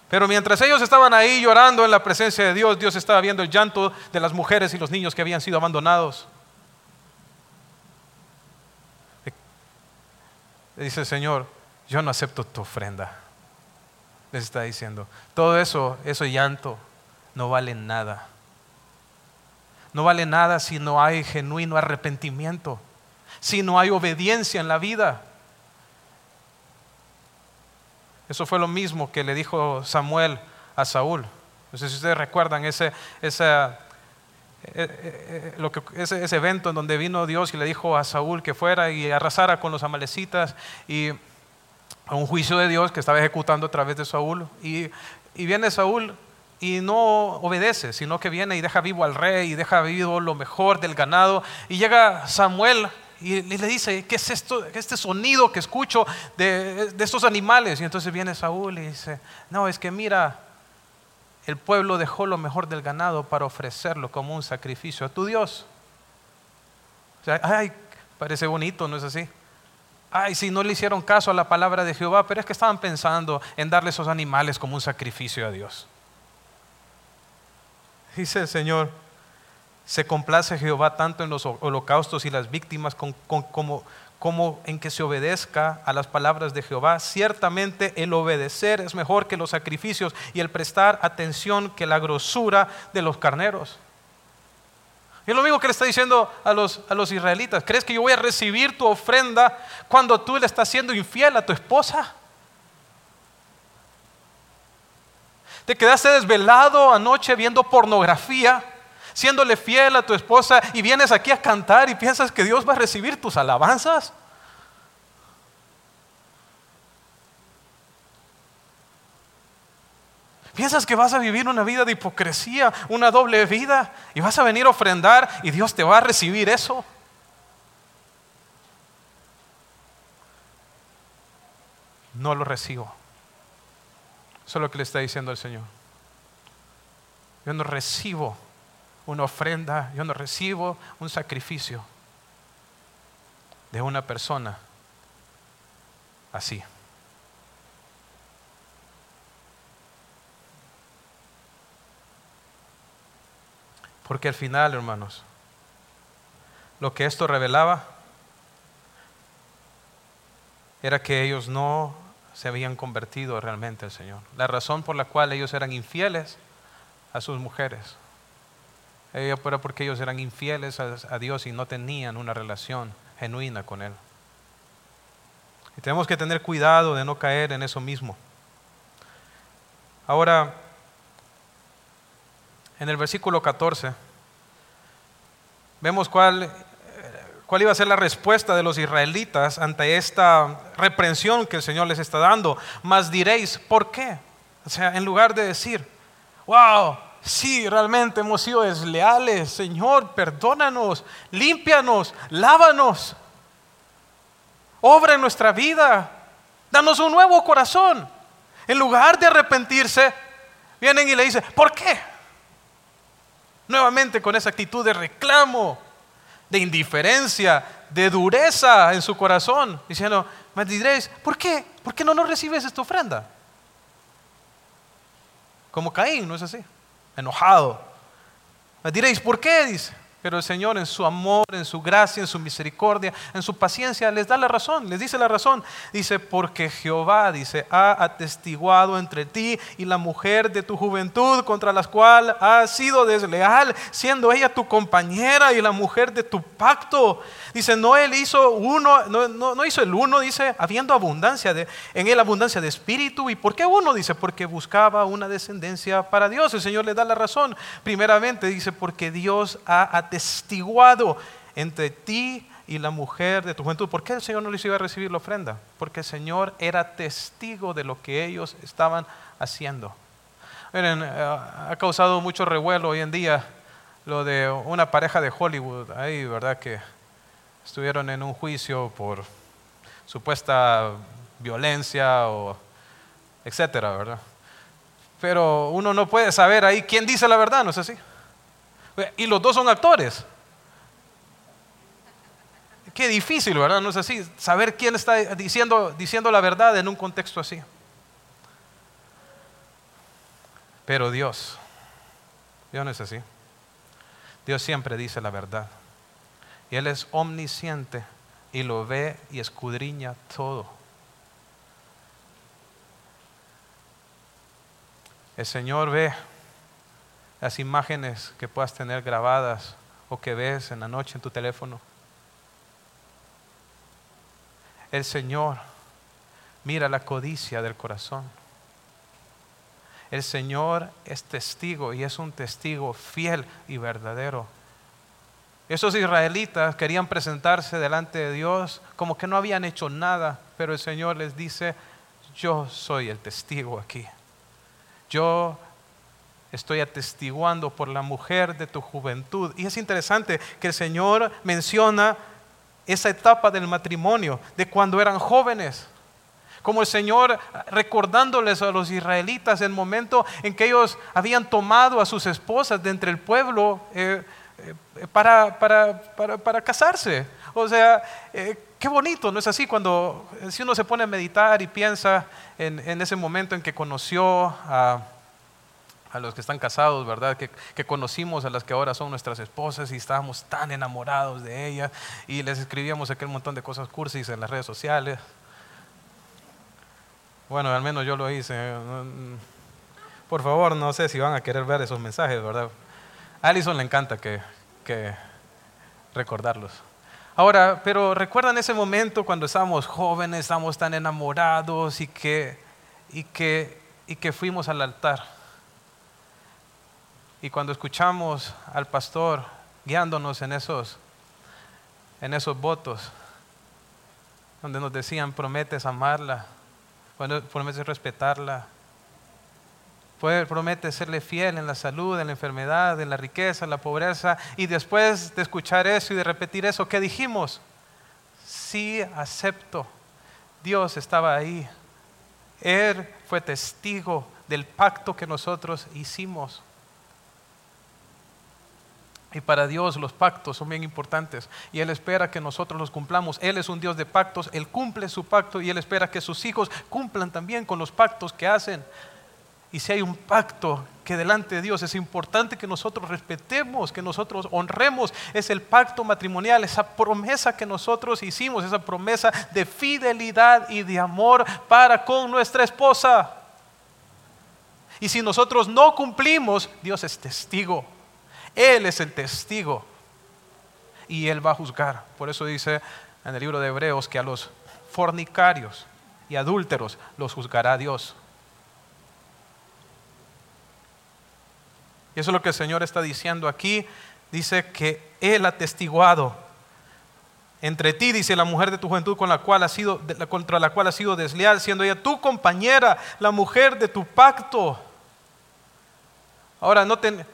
Pero mientras ellos estaban ahí llorando en la presencia de Dios, Dios estaba viendo el llanto de las mujeres y los niños que habían sido abandonados. Le dice Señor, yo no acepto tu ofrenda. Les está diciendo, todo eso, eso llanto, no vale nada. No vale nada si no hay genuino arrepentimiento, si no hay obediencia en la vida. Eso fue lo mismo que le dijo Samuel a Saúl. No sé si ustedes recuerdan ese, ese, eh, eh, ese, evento en donde vino Dios y le dijo a Saúl que fuera y arrasara con los amalecitas y a un juicio de Dios que estaba ejecutando a través de Saúl. Y, y viene Saúl y no obedece, sino que viene y deja vivo al rey y deja vivo lo mejor del ganado. Y llega Samuel y le dice, ¿qué es esto, este sonido que escucho de, estos animales? Y entonces viene Saúl y dice, no, es que mira, el pueblo dejó lo mejor del ganado para ofrecerlo como un sacrificio a tu Dios. O sea, ay, parece bonito, ¿no es así? Ay, si no le hicieron caso a la palabra de Jehová, pero es que estaban pensando en darle esos animales como un sacrificio a Dios. Dice el Señor, se complace Jehová tanto en los holocaustos y las víctimas como, en que se obedezca a las palabras de Jehová. Ciertamente el obedecer es mejor que los sacrificios y el prestar atención que la grosura de los carneros. Y es lo mismo que le está diciendo a los, a los israelitas. ¿Crees que yo voy a recibir tu ofrenda cuando tú le estás siendo infiel a tu esposa? ¿Te quedaste desvelado anoche viendo pornografía? Siéndole fiel a tu esposa y vienes aquí a cantar y piensas que Dios va a recibir tus alabanzas? ¿Piensas que vas a vivir una vida de hipocresía, una doble vida y vas a venir a ofrendar y Dios te va a recibir eso? No lo recibo. Eso es lo que le está diciendo el Señor. Yo no recibo una ofrenda, yo no recibo un sacrificio de una persona así. Porque al final, hermanos, lo que esto revelaba era que ellos no se habían convertido realmente al Señor. La razón por la cual ellos eran infieles a sus mujeres era porque ellos eran infieles a, Dios y no tenían una relación genuina con Él. Y tenemos que tener cuidado de no caer en eso mismo. Ahora, en el versículo 14, vemos cuál, cuál iba a ser la respuesta de los israelitas ante esta reprensión que el Señor les está dando. Mas diréis, ¿por qué? O sea, en lugar de decir, wow, sí, realmente hemos sido desleales, Señor, perdónanos, límpianos, lávanos, obra en nuestra vida, danos un nuevo corazón. En lugar de arrepentirse, vienen y le dicen, ¿por qué? Nuevamente con esa actitud de reclamo, de indiferencia, de dureza en su corazón, diciendo, me diréis, ¿por qué? ¿Por qué no nos recibes esta ofrenda? Como Caín, ¿no es así? Enojado. Me diréis, ¿por qué? Dice. Pero el Señor en su amor, en su gracia, en su misericordia, en su paciencia, les da la razón, les dice la razón. Dice, porque Jehová, dice, ha atestiguado entre ti y la mujer de tu juventud contra la cual has sido desleal, siendo ella tu compañera y la mujer de tu pacto. Dice, no él hizo uno, no, no, hizo el uno, dice, habiendo abundancia de, en él abundancia de espíritu. ¿Y por qué uno? Dice, porque buscaba una descendencia para Dios. El Señor le da la razón. Primeramente dice, porque Dios ha atestiguado atestiguado entre ti y la mujer de tu juventud. ¿Por qué el Señor no les iba a recibir la ofrenda? Porque el Señor era testigo de lo que ellos estaban haciendo. Miren, eh, ha causado mucho revuelo hoy en día lo de una pareja de Hollywood, ahí, ¿verdad? Que estuvieron en un juicio por supuesta violencia o etcétera, ¿verdad? Pero uno no puede saber ahí quién dice la verdad, ¿no es así? Y los dos son actores. Qué difícil, ¿verdad? No es así. Saber quién está diciendo, diciendo la verdad en un contexto así. Pero Dios, Dios no es así. Dios siempre dice la verdad. Y Él es omnisciente y lo ve y escudriña todo. El Señor ve las imágenes que puedas tener grabadas o que ves en la noche en tu teléfono. El Señor mira la codicia del corazón. El Señor es testigo y es un testigo fiel y verdadero. Esos israelitas querían presentarse delante de Dios como que no habían hecho nada, pero el Señor les dice, yo soy el testigo aquí. Yo estoy atestiguando por la mujer de tu juventud. Y es interesante que el Señor menciona esa etapa del matrimonio, de cuando eran jóvenes. Como el Señor recordándoles a los israelitas el momento en que ellos habían tomado a sus esposas de entre el pueblo eh, eh, para, para, casarse. O sea, eh, qué bonito, ¿no es así? Cuando si uno se pone a meditar y piensa en, en ese momento en que conoció a a los que están casados, ¿verdad? Que, conocimos a las que ahora son nuestras esposas y estábamos tan enamorados de ellas y les escribíamos aquel montón de cosas cursis en las redes sociales. Bueno, al menos yo lo hice. Por favor, no sé si van a querer ver esos mensajes, ¿verdad? A Alison le encanta que recordarlos. Ahora, pero recuerdan ese momento cuando estábamos jóvenes, estábamos tan enamorados y que, y que, y que fuimos al altar y cuando escuchamos al pastor guiándonos en esos, en esos votos, donde nos decían, prometes amarla, prometes respetarla, prometes serle fiel en la salud, en la enfermedad, en la riqueza, en la pobreza, y después de escuchar eso y de repetir eso, ¿qué dijimos? Sí, acepto. Dios estaba ahí. Él fue testigo del pacto que nosotros hicimos. Y para Dios los pactos son bien importantes y Él espera que nosotros los cumplamos. Él es un Dios de pactos, Él cumple su pacto y Él espera que sus hijos cumplan también con los pactos que hacen. Y si hay un pacto que delante de Dios es importante que nosotros respetemos, que nosotros honremos, es el pacto matrimonial, esa promesa que nosotros hicimos, esa promesa de fidelidad y de amor para con nuestra esposa. Y si nosotros no cumplimos, Dios es testigo él es el testigo y Él va a juzgar. Por eso dice en el libro de Hebreos que a los fornicarios y adúlteros los juzgará Dios. Y eso es lo que el Señor está diciendo aquí. dice que Él ha testiguado entre ti, dice la mujer de tu juventud con la cual ha sido, contra la cual ha sido desleal, siendo ella tu compañera, la mujer de tu pacto. Ahora, no te,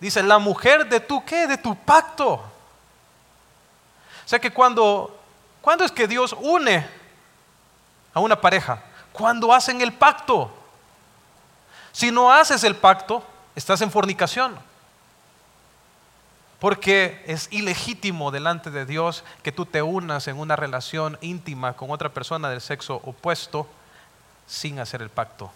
dice la mujer de tu qué, de tu pacto. O sea que cuando, ¿cuándo es que Dios une a una pareja? Cuando hacen el pacto. Si no haces el pacto, estás en fornicación. Porque es ilegítimo delante de Dios que tú te unas en una relación íntima con otra persona del sexo opuesto sin hacer el pacto.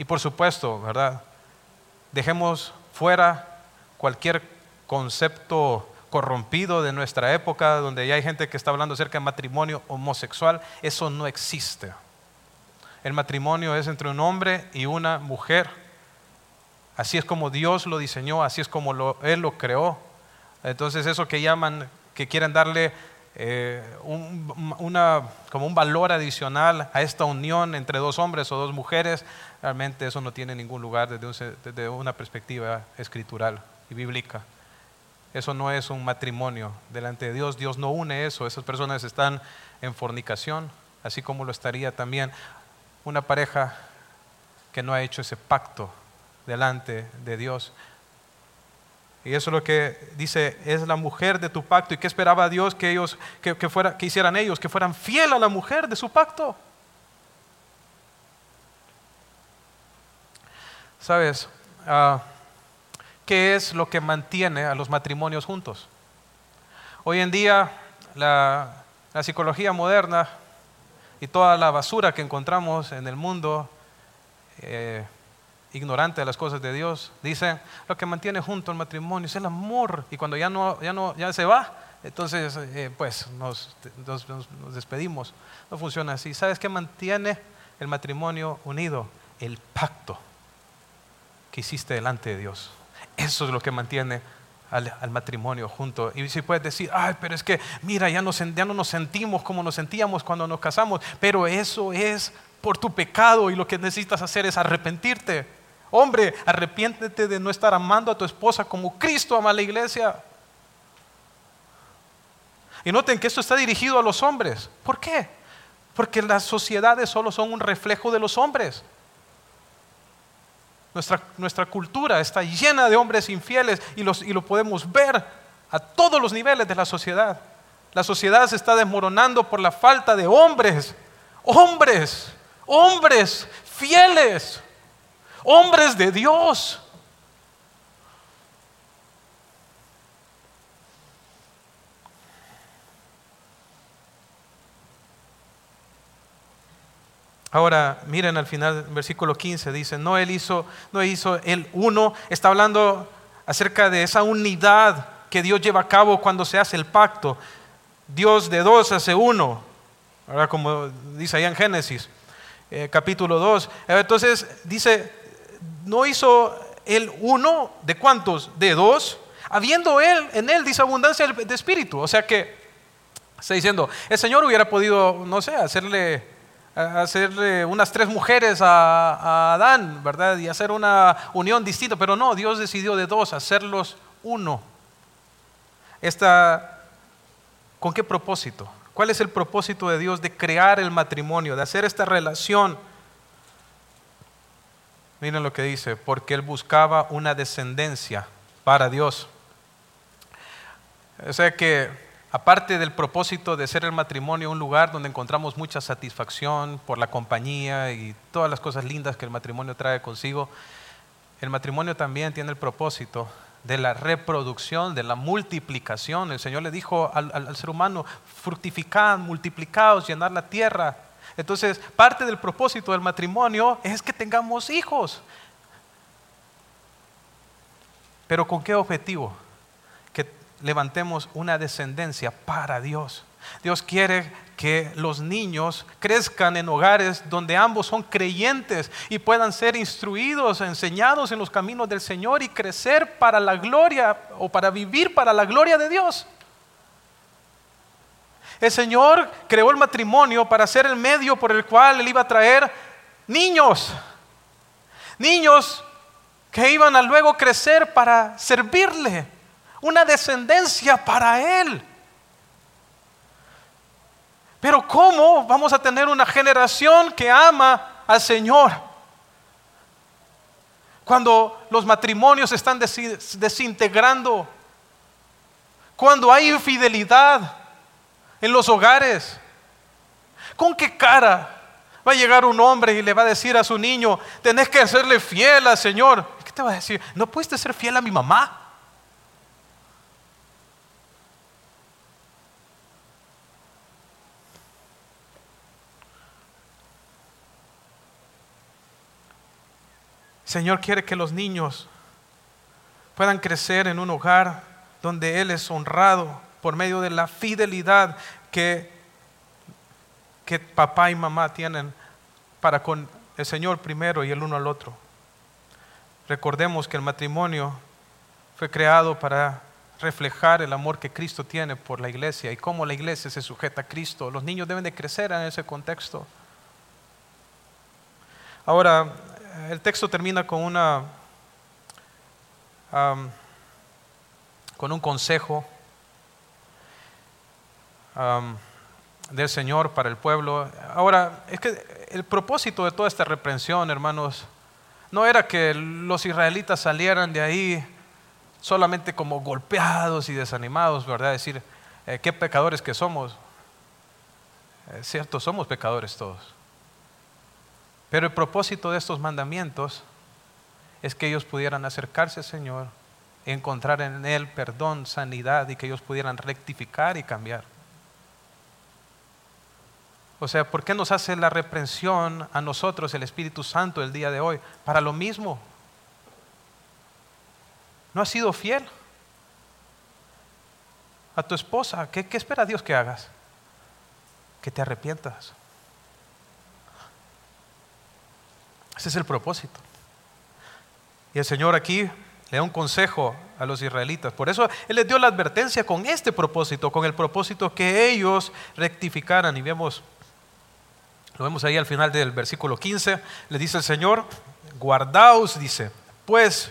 Y por supuesto, ¿verdad? Dejemos fuera cualquier concepto corrompido de nuestra época, donde ya hay gente que está hablando acerca de matrimonio homosexual. Eso no existe. El matrimonio es entre un hombre y una mujer. Así es como Dios lo diseñó, así es como Él lo creó. Entonces eso que llaman, que quieren darle eh, un, una, como un valor adicional a esta unión entre dos hombres o dos mujeres, realmente eso no tiene ningún lugar desde, una perspectiva escritural y bíblica. Eso no es un matrimonio delante de Dios. Dios no une eso. Esas personas están en fornicación, así como lo estaría también una pareja que no ha hecho ese pacto delante de Dios. Y eso es lo que dice, es la mujer de tu pacto. ¿Y qué esperaba Dios que ellos, que, que hicieran ellos? Que fueran fiel a la mujer de su pacto. ¿Sabes? Ah, ¿Qué es lo que mantiene a los matrimonios juntos? Hoy en día la, psicología moderna y toda la basura que encontramos en el mundo, eh, ignorante de las cosas de Dios, dice, lo que mantiene junto al matrimonio es el amor. Y cuando ya no, ya no, ya se va, entonces eh, pues nos, nos, nos despedimos. No funciona así. ¿Sabes qué mantiene el matrimonio unido? El pacto que hiciste delante de Dios. Eso es lo que mantiene al, matrimonio junto. Y si puedes decir, ay, pero es que, mira, ya, ya no nos sentimos como nos sentíamos cuando nos casamos, pero eso es por tu pecado y lo que necesitas hacer es arrepentirte. Hombre, arrepiéntete de no estar amando a tu esposa como Cristo ama a la iglesia. Y noten que esto está dirigido a los hombres. ¿Por qué? Porque las sociedades solo son un reflejo de los hombres. Nuestra, cultura está llena de hombres infieles y, y lo podemos ver a todos los niveles de la sociedad. La sociedad se está desmoronando por la falta de hombres, hombres, hombres fieles, hombres de Dios. Ahora, miren al final, versículo 15, dice, no él hizo, no hizo el uno, está hablando acerca de esa unidad que Dios lleva a cabo cuando se hace el pacto. Dios de dos hace uno, ahora como dice ahí en Génesis, eh, capítulo 2. Entonces dice, no hizo el uno de cuántos, de dos, habiendo él, en él dice abundancia de espíritu. O sea que está diciendo, el Señor hubiera podido, no sé, hacerle hacerle unas tres mujeres a, Adán, ¿verdad? Y hacer una unión distinta, pero no, Dios decidió de dos, hacerlos uno. Esta, ¿Con qué propósito? ¿Cuál es el propósito de Dios de crear el matrimonio, de hacer esta relación? Miren lo que dice, porque Él buscaba una descendencia para Dios. O sea que aparte del propósito de ser el matrimonio un lugar donde encontramos mucha satisfacción por la compañía y todas las cosas lindas que el matrimonio trae consigo, el matrimonio también tiene el propósito de la reproducción, de la multiplicación. El Señor le dijo al, ser humano, fructificad, multiplicados, llenar la tierra. Entonces, parte del propósito del matrimonio es que tengamos hijos. Pero ¿con qué objetivo? Levantemos una descendencia para Dios. Dios quiere que los niños crezcan en hogares donde ambos son creyentes y puedan ser instruidos, enseñados en los caminos del Señor y crecer para la gloria o para vivir para la gloria de Dios. El Señor creó el matrimonio para ser el medio por el cual Él iba a traer niños. Niños que iban a luego crecer para servirle, una descendencia para Él. Pero ¿cómo vamos a tener una generación que ama al Señor? Cuando los matrimonios están desintegrando, cuando hay infidelidad en los hogares, ¿con qué cara va a llegar un hombre y le va a decir a su niño, tenés que serle fiel al Señor? ¿Qué te va a decir? ¿No puedes ser fiel a mi mamá? Señor quiere que los niños puedan crecer en un hogar donde Él es honrado por medio de la fidelidad que, que papá y mamá tienen para con el Señor primero y el uno al otro. Recordemos que el matrimonio fue creado para reflejar el amor que Cristo tiene por la iglesia y cómo la iglesia se sujeta a Cristo. Los niños deben de crecer en ese contexto. Ahora, el texto termina con una con un consejo del Señor para el pueblo. Ahora, es que el propósito de toda esta reprensión, hermanos, no era que los israelitas salieran de ahí solamente como golpeados y desanimados, ¿verdad? Decir, eh, qué pecadores que somos. Es cierto, somos pecadores todos. Pero el propósito de estos mandamientos es que ellos pudieran acercarse al Señor, encontrar en Él perdón, sanidad y que ellos pudieran rectificar y cambiar. O sea, ¿por qué nos hace la reprensión a nosotros el Espíritu Santo el día de hoy? Para lo mismo. No has sido fiel a tu esposa. ¿Qué, qué espera Dios que hagas? Que te arrepientas. Ese es el propósito. Y el Señor aquí le da un consejo a los israelitas. Por eso Él les dio la advertencia con este propósito, con el propósito que ellos rectificaran. Y vemos, lo vemos ahí al final del versículo 15, le dice el Señor, guardaos, dice, pues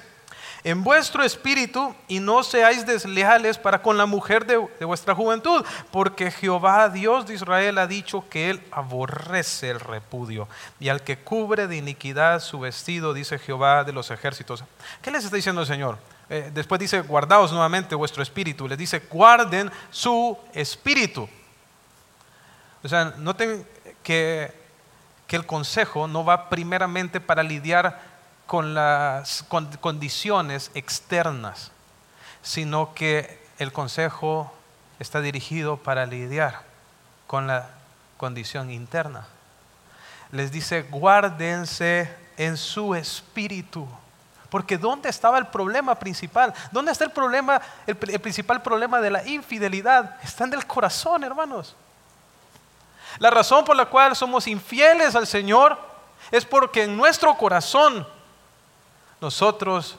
en vuestro espíritu y no seáis desleales para con la mujer de, vuestra juventud, porque Jehová, Dios de Israel, ha dicho que él aborrece el repudio y al que cubre de iniquidad su vestido, dice Jehová de los ejércitos. ¿Qué les está diciendo el Señor? Eh, después dice, guardaos nuevamente vuestro espíritu. Les dice, guarden su espíritu. O sea, noten que, que el consejo no va primeramente para lidiar con las condiciones externas, sino que el consejo está dirigido para lidiar con la condición interna. Les dice, guárdense en su espíritu. Porque ¿dónde estaba el problema principal? ¿Dónde está el problema, el, el, principal problema de la infidelidad? Está en el corazón, hermanos. La razón por la cual somos infieles al Señor es porque en nuestro corazón nosotros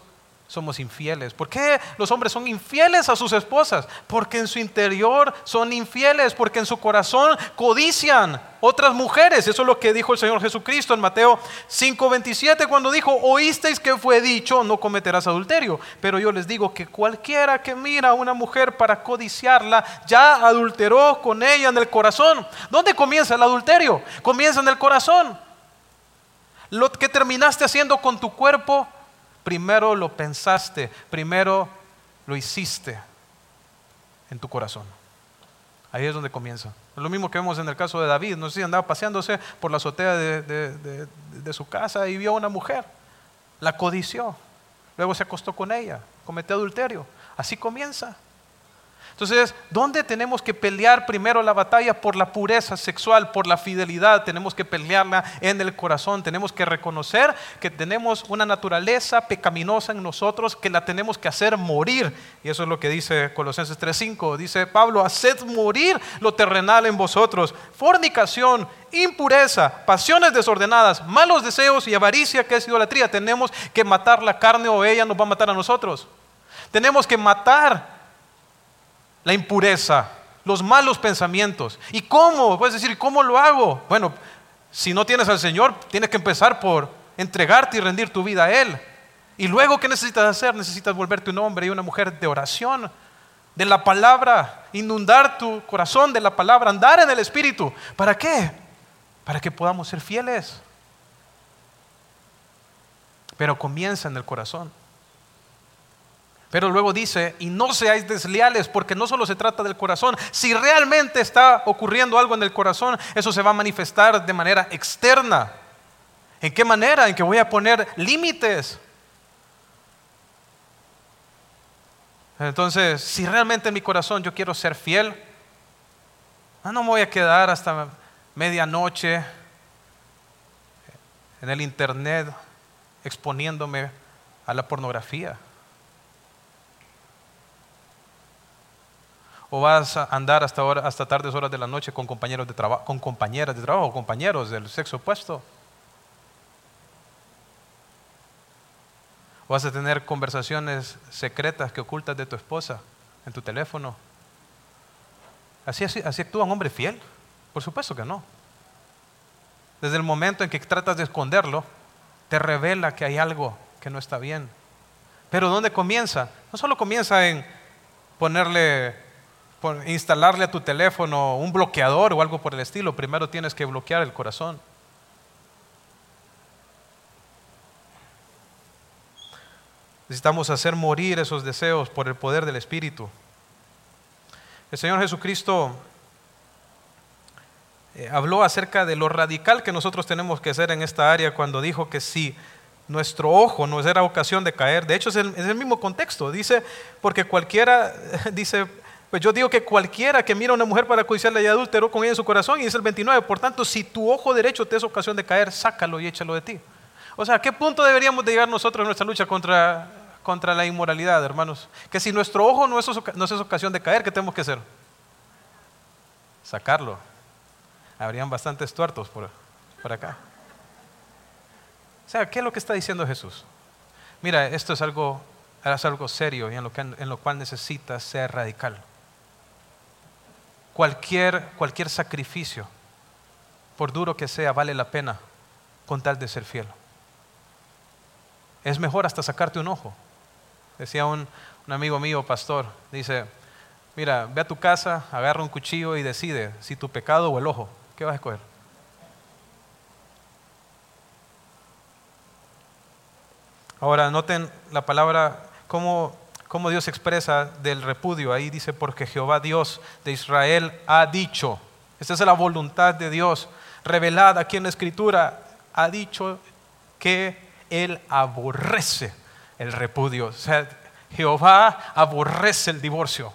somos infieles. ¿Por qué los hombres son infieles a sus esposas? Porque en su interior son infieles, porque en su corazón codician otras mujeres. Eso es lo que dijo el Señor Jesucristo en Mateo 5:27 cuando dijo, oísteis que fue dicho, no cometerás adulterio. Pero yo les digo que cualquiera que mira a una mujer para codiciarla, ya adulteró con ella en el corazón. ¿Dónde comienza el adulterio? Comienza en el corazón. Lo que terminaste haciendo con tu cuerpo Primero lo pensaste, primero lo hiciste en tu corazón. Ahí es donde comienza. Lo mismo que vemos en el caso de David. No sé si andaba paseándose por la azotea de, su casa y vio a una mujer. La codició. Luego se acostó con ella. Cometió adulterio. Así comienza. Entonces, ¿dónde tenemos que pelear primero la batalla por la pureza sexual, por la fidelidad? Tenemos que pelearla en el corazón. Tenemos que reconocer que tenemos una naturaleza pecaminosa en nosotros que la tenemos que hacer morir. Y eso es lo que dice Colosenses 3:5. Dice Pablo, haced morir lo terrenal en vosotros. Fornicación, impureza, pasiones desordenadas, malos deseos y avaricia que es idolatría. Tenemos que matar la carne o ella nos va a matar a nosotros. Tenemos que matar la impureza, los malos pensamientos. ¿Y cómo? Puedes decir, ¿cómo lo hago? Bueno, si no tienes al Señor, tienes que empezar por entregarte y rendir tu vida a Él. Y luego, ¿qué necesitas hacer? Necesitas volverte un hombre y una mujer de oración, de la palabra, inundar tu corazón de la palabra, andar en el Espíritu. ¿Para qué? Para que podamos ser fieles. Pero comienza en el corazón. Pero luego dice, y no seáis desleales, porque no solo se trata del corazón. Si realmente está ocurriendo algo en el corazón, eso se va a manifestar de manera externa. ¿En qué manera? En que voy a poner límites. Entonces, si realmente en mi corazón yo quiero ser fiel, ah, no me voy a quedar hasta medianoche en el internet exponiéndome a la pornografía. O vas a andar hasta, hasta tardes horas de la noche con compañeros de trabajo, con compañeras de trabajo, compañeros del sexo opuesto. O vas a tener conversaciones secretas que ocultas de tu esposa en tu teléfono. ¿Así, así, así actúa un hombre fiel? Por supuesto que no. Desde el momento en que tratas de esconderlo, te revela que hay algo que no está bien. Pero ¿dónde comienza? No solo comienza en ponerle instalarle a tu teléfono un bloqueador o algo por el estilo, primero tienes que bloquear el corazón. Necesitamos hacer morir esos deseos por el poder del Espíritu. El Señor Jesucristo eh, habló acerca de lo radical que nosotros tenemos que hacer en esta área cuando dijo que si nuestro ojo no era ocasión de caer, de hecho es el, es el mismo contexto, dice, porque cualquiera, dice, pues yo digo que cualquiera que mira a una mujer para codiciarla y adúltero con ella en su corazón, y es el 29, por tanto, si tu ojo derecho te es ocasión de caer, sácalo y échalo de ti. O sea, ¿a qué punto deberíamos de llegar nosotros en nuestra lucha contra, contra la inmoralidad, hermanos? Que si nuestro ojo no es, no es ocasión de caer, ¿qué tenemos que hacer? Sacarlo. Habrían bastantes tuertos por, por acá. O sea, ¿qué es lo que está diciendo Jesús? Mira, esto es algo, es algo serio y en lo, que, en lo cual necesitas ser radical cualquier, cualquier sacrificio, por duro que sea, vale la pena con tal de ser fiel. Es mejor hasta sacarte un ojo. Decía un, un amigo mío, pastor, dice, mira, ve a tu casa, agarra un cuchillo y decide si tu pecado o el ojo, ¿qué vas a escoger? Ahora, noten la palabra, cómo cómo Dios expresa del repudio. Ahí dice, porque Jehová Dios de Israel ha dicho. Esa es la voluntad de Dios revelada aquí en la Escritura. Ha dicho que Él aborrece el repudio. O sea, Jehová aborrece el divorcio.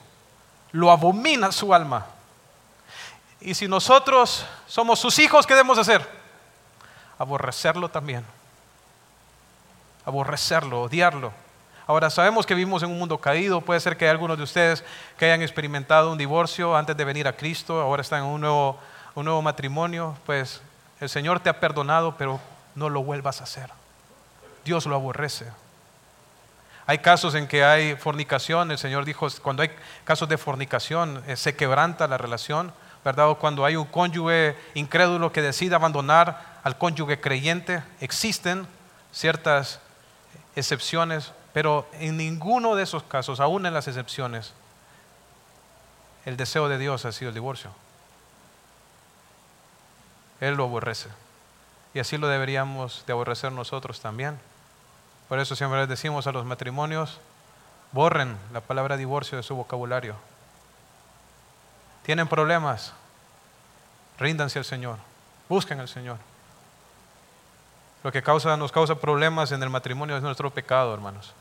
Lo abomina su alma. Y si nosotros somos sus hijos, ¿qué debemos hacer? Aborrecerlo también. Aborrecerlo, odiarlo. Ahora sabemos que vivimos en un mundo caído, puede ser que hay algunos de ustedes que hayan experimentado un divorcio antes de venir a Cristo, ahora están en un nuevo, un nuevo matrimonio, pues el Señor te ha perdonado, pero no lo vuelvas a hacer. Dios lo aborrece. Hay casos en que hay fornicación, el Señor dijo, cuando hay casos de fornicación eh, se quebranta la relación, ¿verdad? O cuando hay un cónyuge incrédulo que decide abandonar al cónyuge creyente, existen ciertas excepciones, pero en ninguno de esos casos, aún en las excepciones, el deseo de Dios ha sido el divorcio. Él lo aborrece. Y así lo deberíamos de aborrecer nosotros también. Por eso siempre les decimos a los matrimonios, borren la palabra divorcio de su vocabulario. Tienen problemas, ríndanse al Señor, busquen al Señor. Lo que nos causa problemas en el matrimonio es nuestro pecado, hermanos.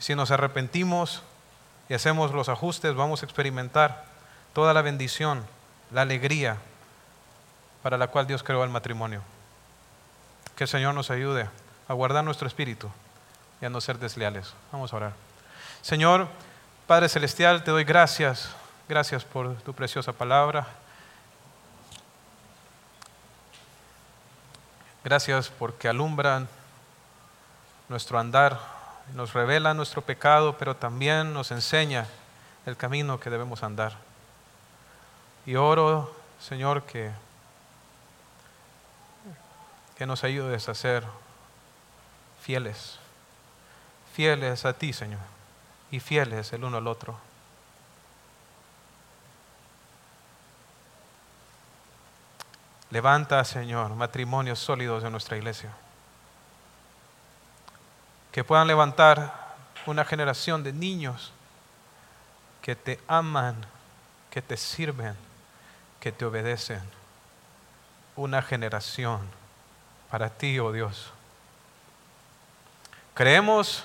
Si nos arrepentimos y hacemos los ajustes, vamos a experimentar toda la bendición, la alegría para la cual Dios creó el matrimonio. Que el Señor nos ayude a guardar nuestro espíritu y a no ser desleales. Vamos a orar. Señor, Padre Celestial, te doy gracias. Gracias por tu preciosa palabra. Gracias porque alumbran nuestro andar nos revela nuestro pecado, pero también nos enseña el camino que debemos andar. Y oro, Señor, que que nos ayudes a ser fieles, fieles a ti, Señor, y fieles el uno al otro. Levanta, Señor, matrimonios sólidos de nuestra iglesia. Que puedan levantar una generación de niños que te aman, que te sirven, que te obedecen. Una generación para ti, oh Dios. Creemos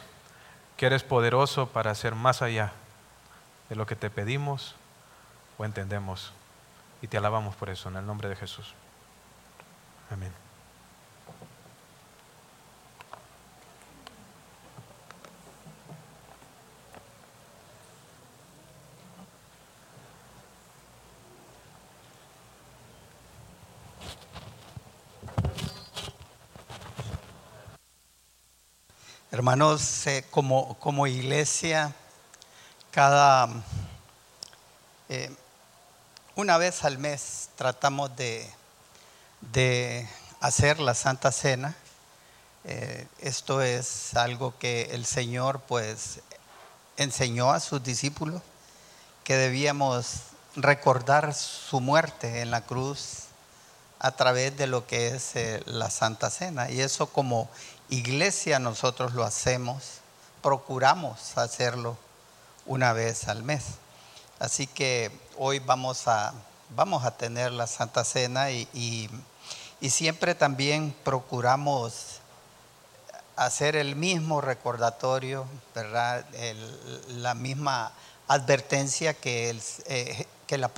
que eres poderoso para hacer más allá de lo que te pedimos o entendemos. Y te alabamos por eso, en el nombre de Jesús. Amén. Hermanos, eh, como, como iglesia, cada eh, una vez al mes tratamos de, de hacer la Santa Cena. Eh, esto es algo que el Señor pues enseñó a sus discípulos que debíamos recordar su muerte en la cruz a través de lo que es la Santa Cena. Y eso como iglesia nosotros lo hacemos, procuramos hacerlo una vez al mes. Así que hoy vamos a, vamos a tener la Santa Cena y, siempre también procuramos hacer el mismo recordatorio, ¿verdad? la misma advertencia que el, eh, que el apóstol